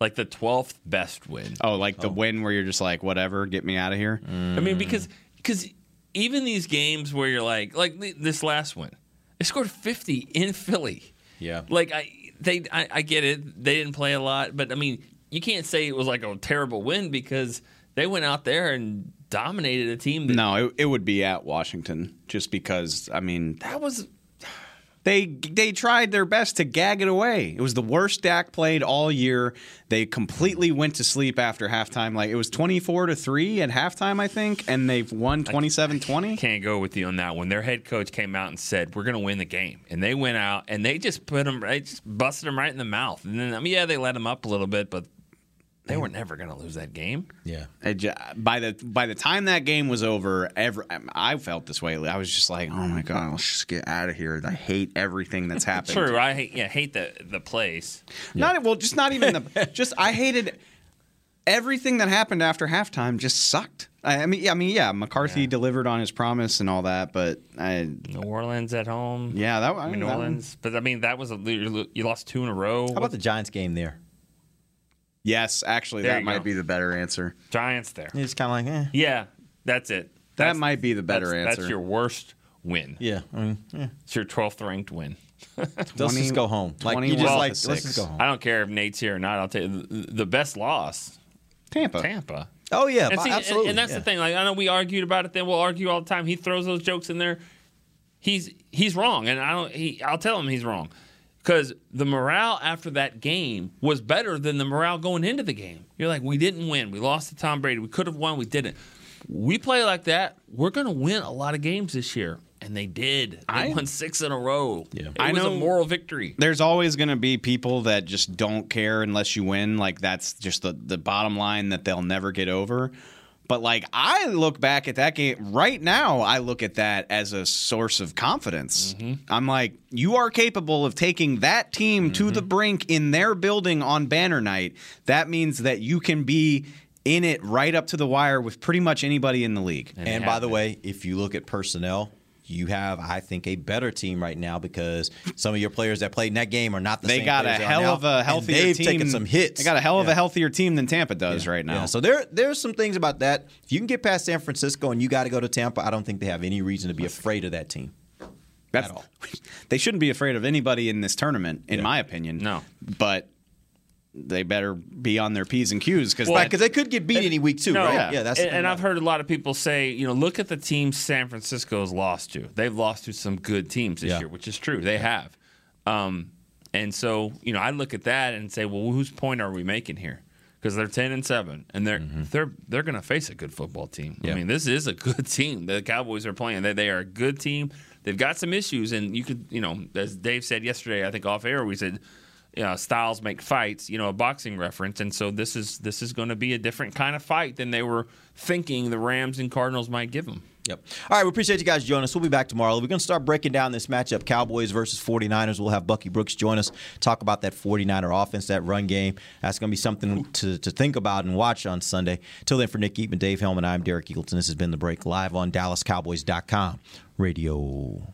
Speaker 3: Like the twelfth best win.
Speaker 4: Oh, like the win where you're just like, whatever, get me out of here.
Speaker 3: I mean, because because even these games where you're like like this last one, they scored fifty in Philly.
Speaker 2: Yeah.
Speaker 3: Like I they I, I get it. They didn't play a lot, but I mean, you can't say it was like a terrible win because they went out there and dominated a team that
Speaker 4: No, it, it would be at Washington, just because. I mean,
Speaker 3: that was
Speaker 4: They they tried their best to gag it away. It was the worst Dak played all year. They completely went to sleep after halftime. Like it was 24 to 3 at halftime, I think, and they've won 27-20.
Speaker 3: can't go with you on that one. Their head coach came out and said, "We're going to win the game," and they went out and they just put them, right, just busted them right in the mouth. And then, I mean, yeah, they let them up a little bit, but they were never going to lose that game.
Speaker 2: Yeah.
Speaker 4: It by the by the time that game was over, every, um, I felt this way. I was just like, "Oh my god, let's just get out of here." I hate everything that's happened.
Speaker 3: True, I hate, yeah, hate the the place.
Speaker 4: Not well, just not even the. just I hated everything that happened after halftime. Just sucked. I, I mean, I mean, yeah, McCarthy delivered on his promise and all that, but I,
Speaker 3: New Orleans at home.
Speaker 4: yeah, that
Speaker 3: I mean, New
Speaker 4: that-
Speaker 3: Orleans, but I mean, that was a you you lost two in a row.
Speaker 2: How about the Giants game there?
Speaker 4: Yes, actually,
Speaker 3: There
Speaker 4: that
Speaker 3: you
Speaker 4: might
Speaker 3: go.
Speaker 4: be the better answer.
Speaker 3: Giants there?
Speaker 2: He's kind of like, eh.
Speaker 3: Yeah, that's it.
Speaker 4: That
Speaker 3: That's-
Speaker 4: might be the better
Speaker 3: that's,
Speaker 4: answer.
Speaker 3: That's your worst win.
Speaker 2: Yeah, I mean, yeah.
Speaker 3: It's your 12th ranked win.
Speaker 2: Let's just go home. Like you just
Speaker 3: Well,
Speaker 2: like let's just go home.
Speaker 3: I don't care if Nate's here or not. I'll tell you the, the best loss.
Speaker 4: Tampa.
Speaker 3: Tampa.
Speaker 2: Oh yeah,
Speaker 3: And, see, and-
Speaker 2: absolutely.
Speaker 3: and that's
Speaker 2: yeah.
Speaker 3: the thing. Like I know we argued about it. Then we'll argue all the time. He throws those jokes in there. He's he's wrong, and I don't. He, I'll tell him he's wrong because the morale after that game was better than the morale going into the game. You're like, we didn't win. We lost to Tom Brady. We could have won. We didn't. We play like that. We're going to win a lot of games this year, and they did. They
Speaker 4: I-
Speaker 3: won six in a row. Yeah, it
Speaker 4: I
Speaker 3: was
Speaker 4: know-
Speaker 3: a moral victory.
Speaker 4: There's always going to be people that just don't care unless you win. Like that's just the the bottom line that they'll never get over. But like I look back at that game right now, I look at that as a source of confidence. Mm-hmm. I'm like, you are capable of taking that team to the mm-hmm. brink in their building on banner night. That means that you can be in it right up to the wire with pretty much anybody in the league.
Speaker 2: And, by the way, if you look at personnel, you have, I think, a better team right now because some of your players that played in that game are not the
Speaker 4: they
Speaker 2: same
Speaker 4: got a
Speaker 2: players they are
Speaker 4: hell of a
Speaker 2: and
Speaker 4: healthier
Speaker 2: they've
Speaker 4: team.
Speaker 2: taken some hits.
Speaker 4: They got a hell of
Speaker 2: Yeah.
Speaker 4: a healthier team than Tampa does right now.
Speaker 2: Yeah, so there there's some things about that. If you can get past San Francisco and you got to go to Tampa, I don't think they have any reason to be afraid of that team.
Speaker 4: That's, They shouldn't be afraid of anybody in this tournament, in my opinion. No, but they better be on their p's and q's because
Speaker 2: Right, 'cause they could get beat any week too,
Speaker 3: No,
Speaker 2: right? Yeah, that's
Speaker 3: and, and I've heard a lot of people say, you know, look at the teams San Francisco's lost to. They've lost to some good teams this
Speaker 2: Yeah.
Speaker 3: year, which is true. They have. Um, and so, you know, I look at that and say, well, whose point are we making here? Because they're ten and seven, and they're they're they're going to face a good football team. I mean, this is a good team. The Cowboys are playing. They they are a good team. They've got some issues, and you could, you know, as Dave said yesterday, I think off air, we said, you know, styles make fights. You know, a boxing reference, and so this is this is going to be a different kind of fight than they were thinking the Rams and Cardinals might give them.
Speaker 2: Yep. All right, we appreciate you guys joining us. We'll be back tomorrow. We're going to start breaking down this matchup Cowboys versus 49ers. We'll have Bucky Brooks join us, talk about that 49er offense, that run game. That's going to be something to, to think about and watch on Sunday. Till then, for Nick Eatman, Dave Helman, I'm Derek Eagleton. This has been The Break live on DallasCowboys.com radio.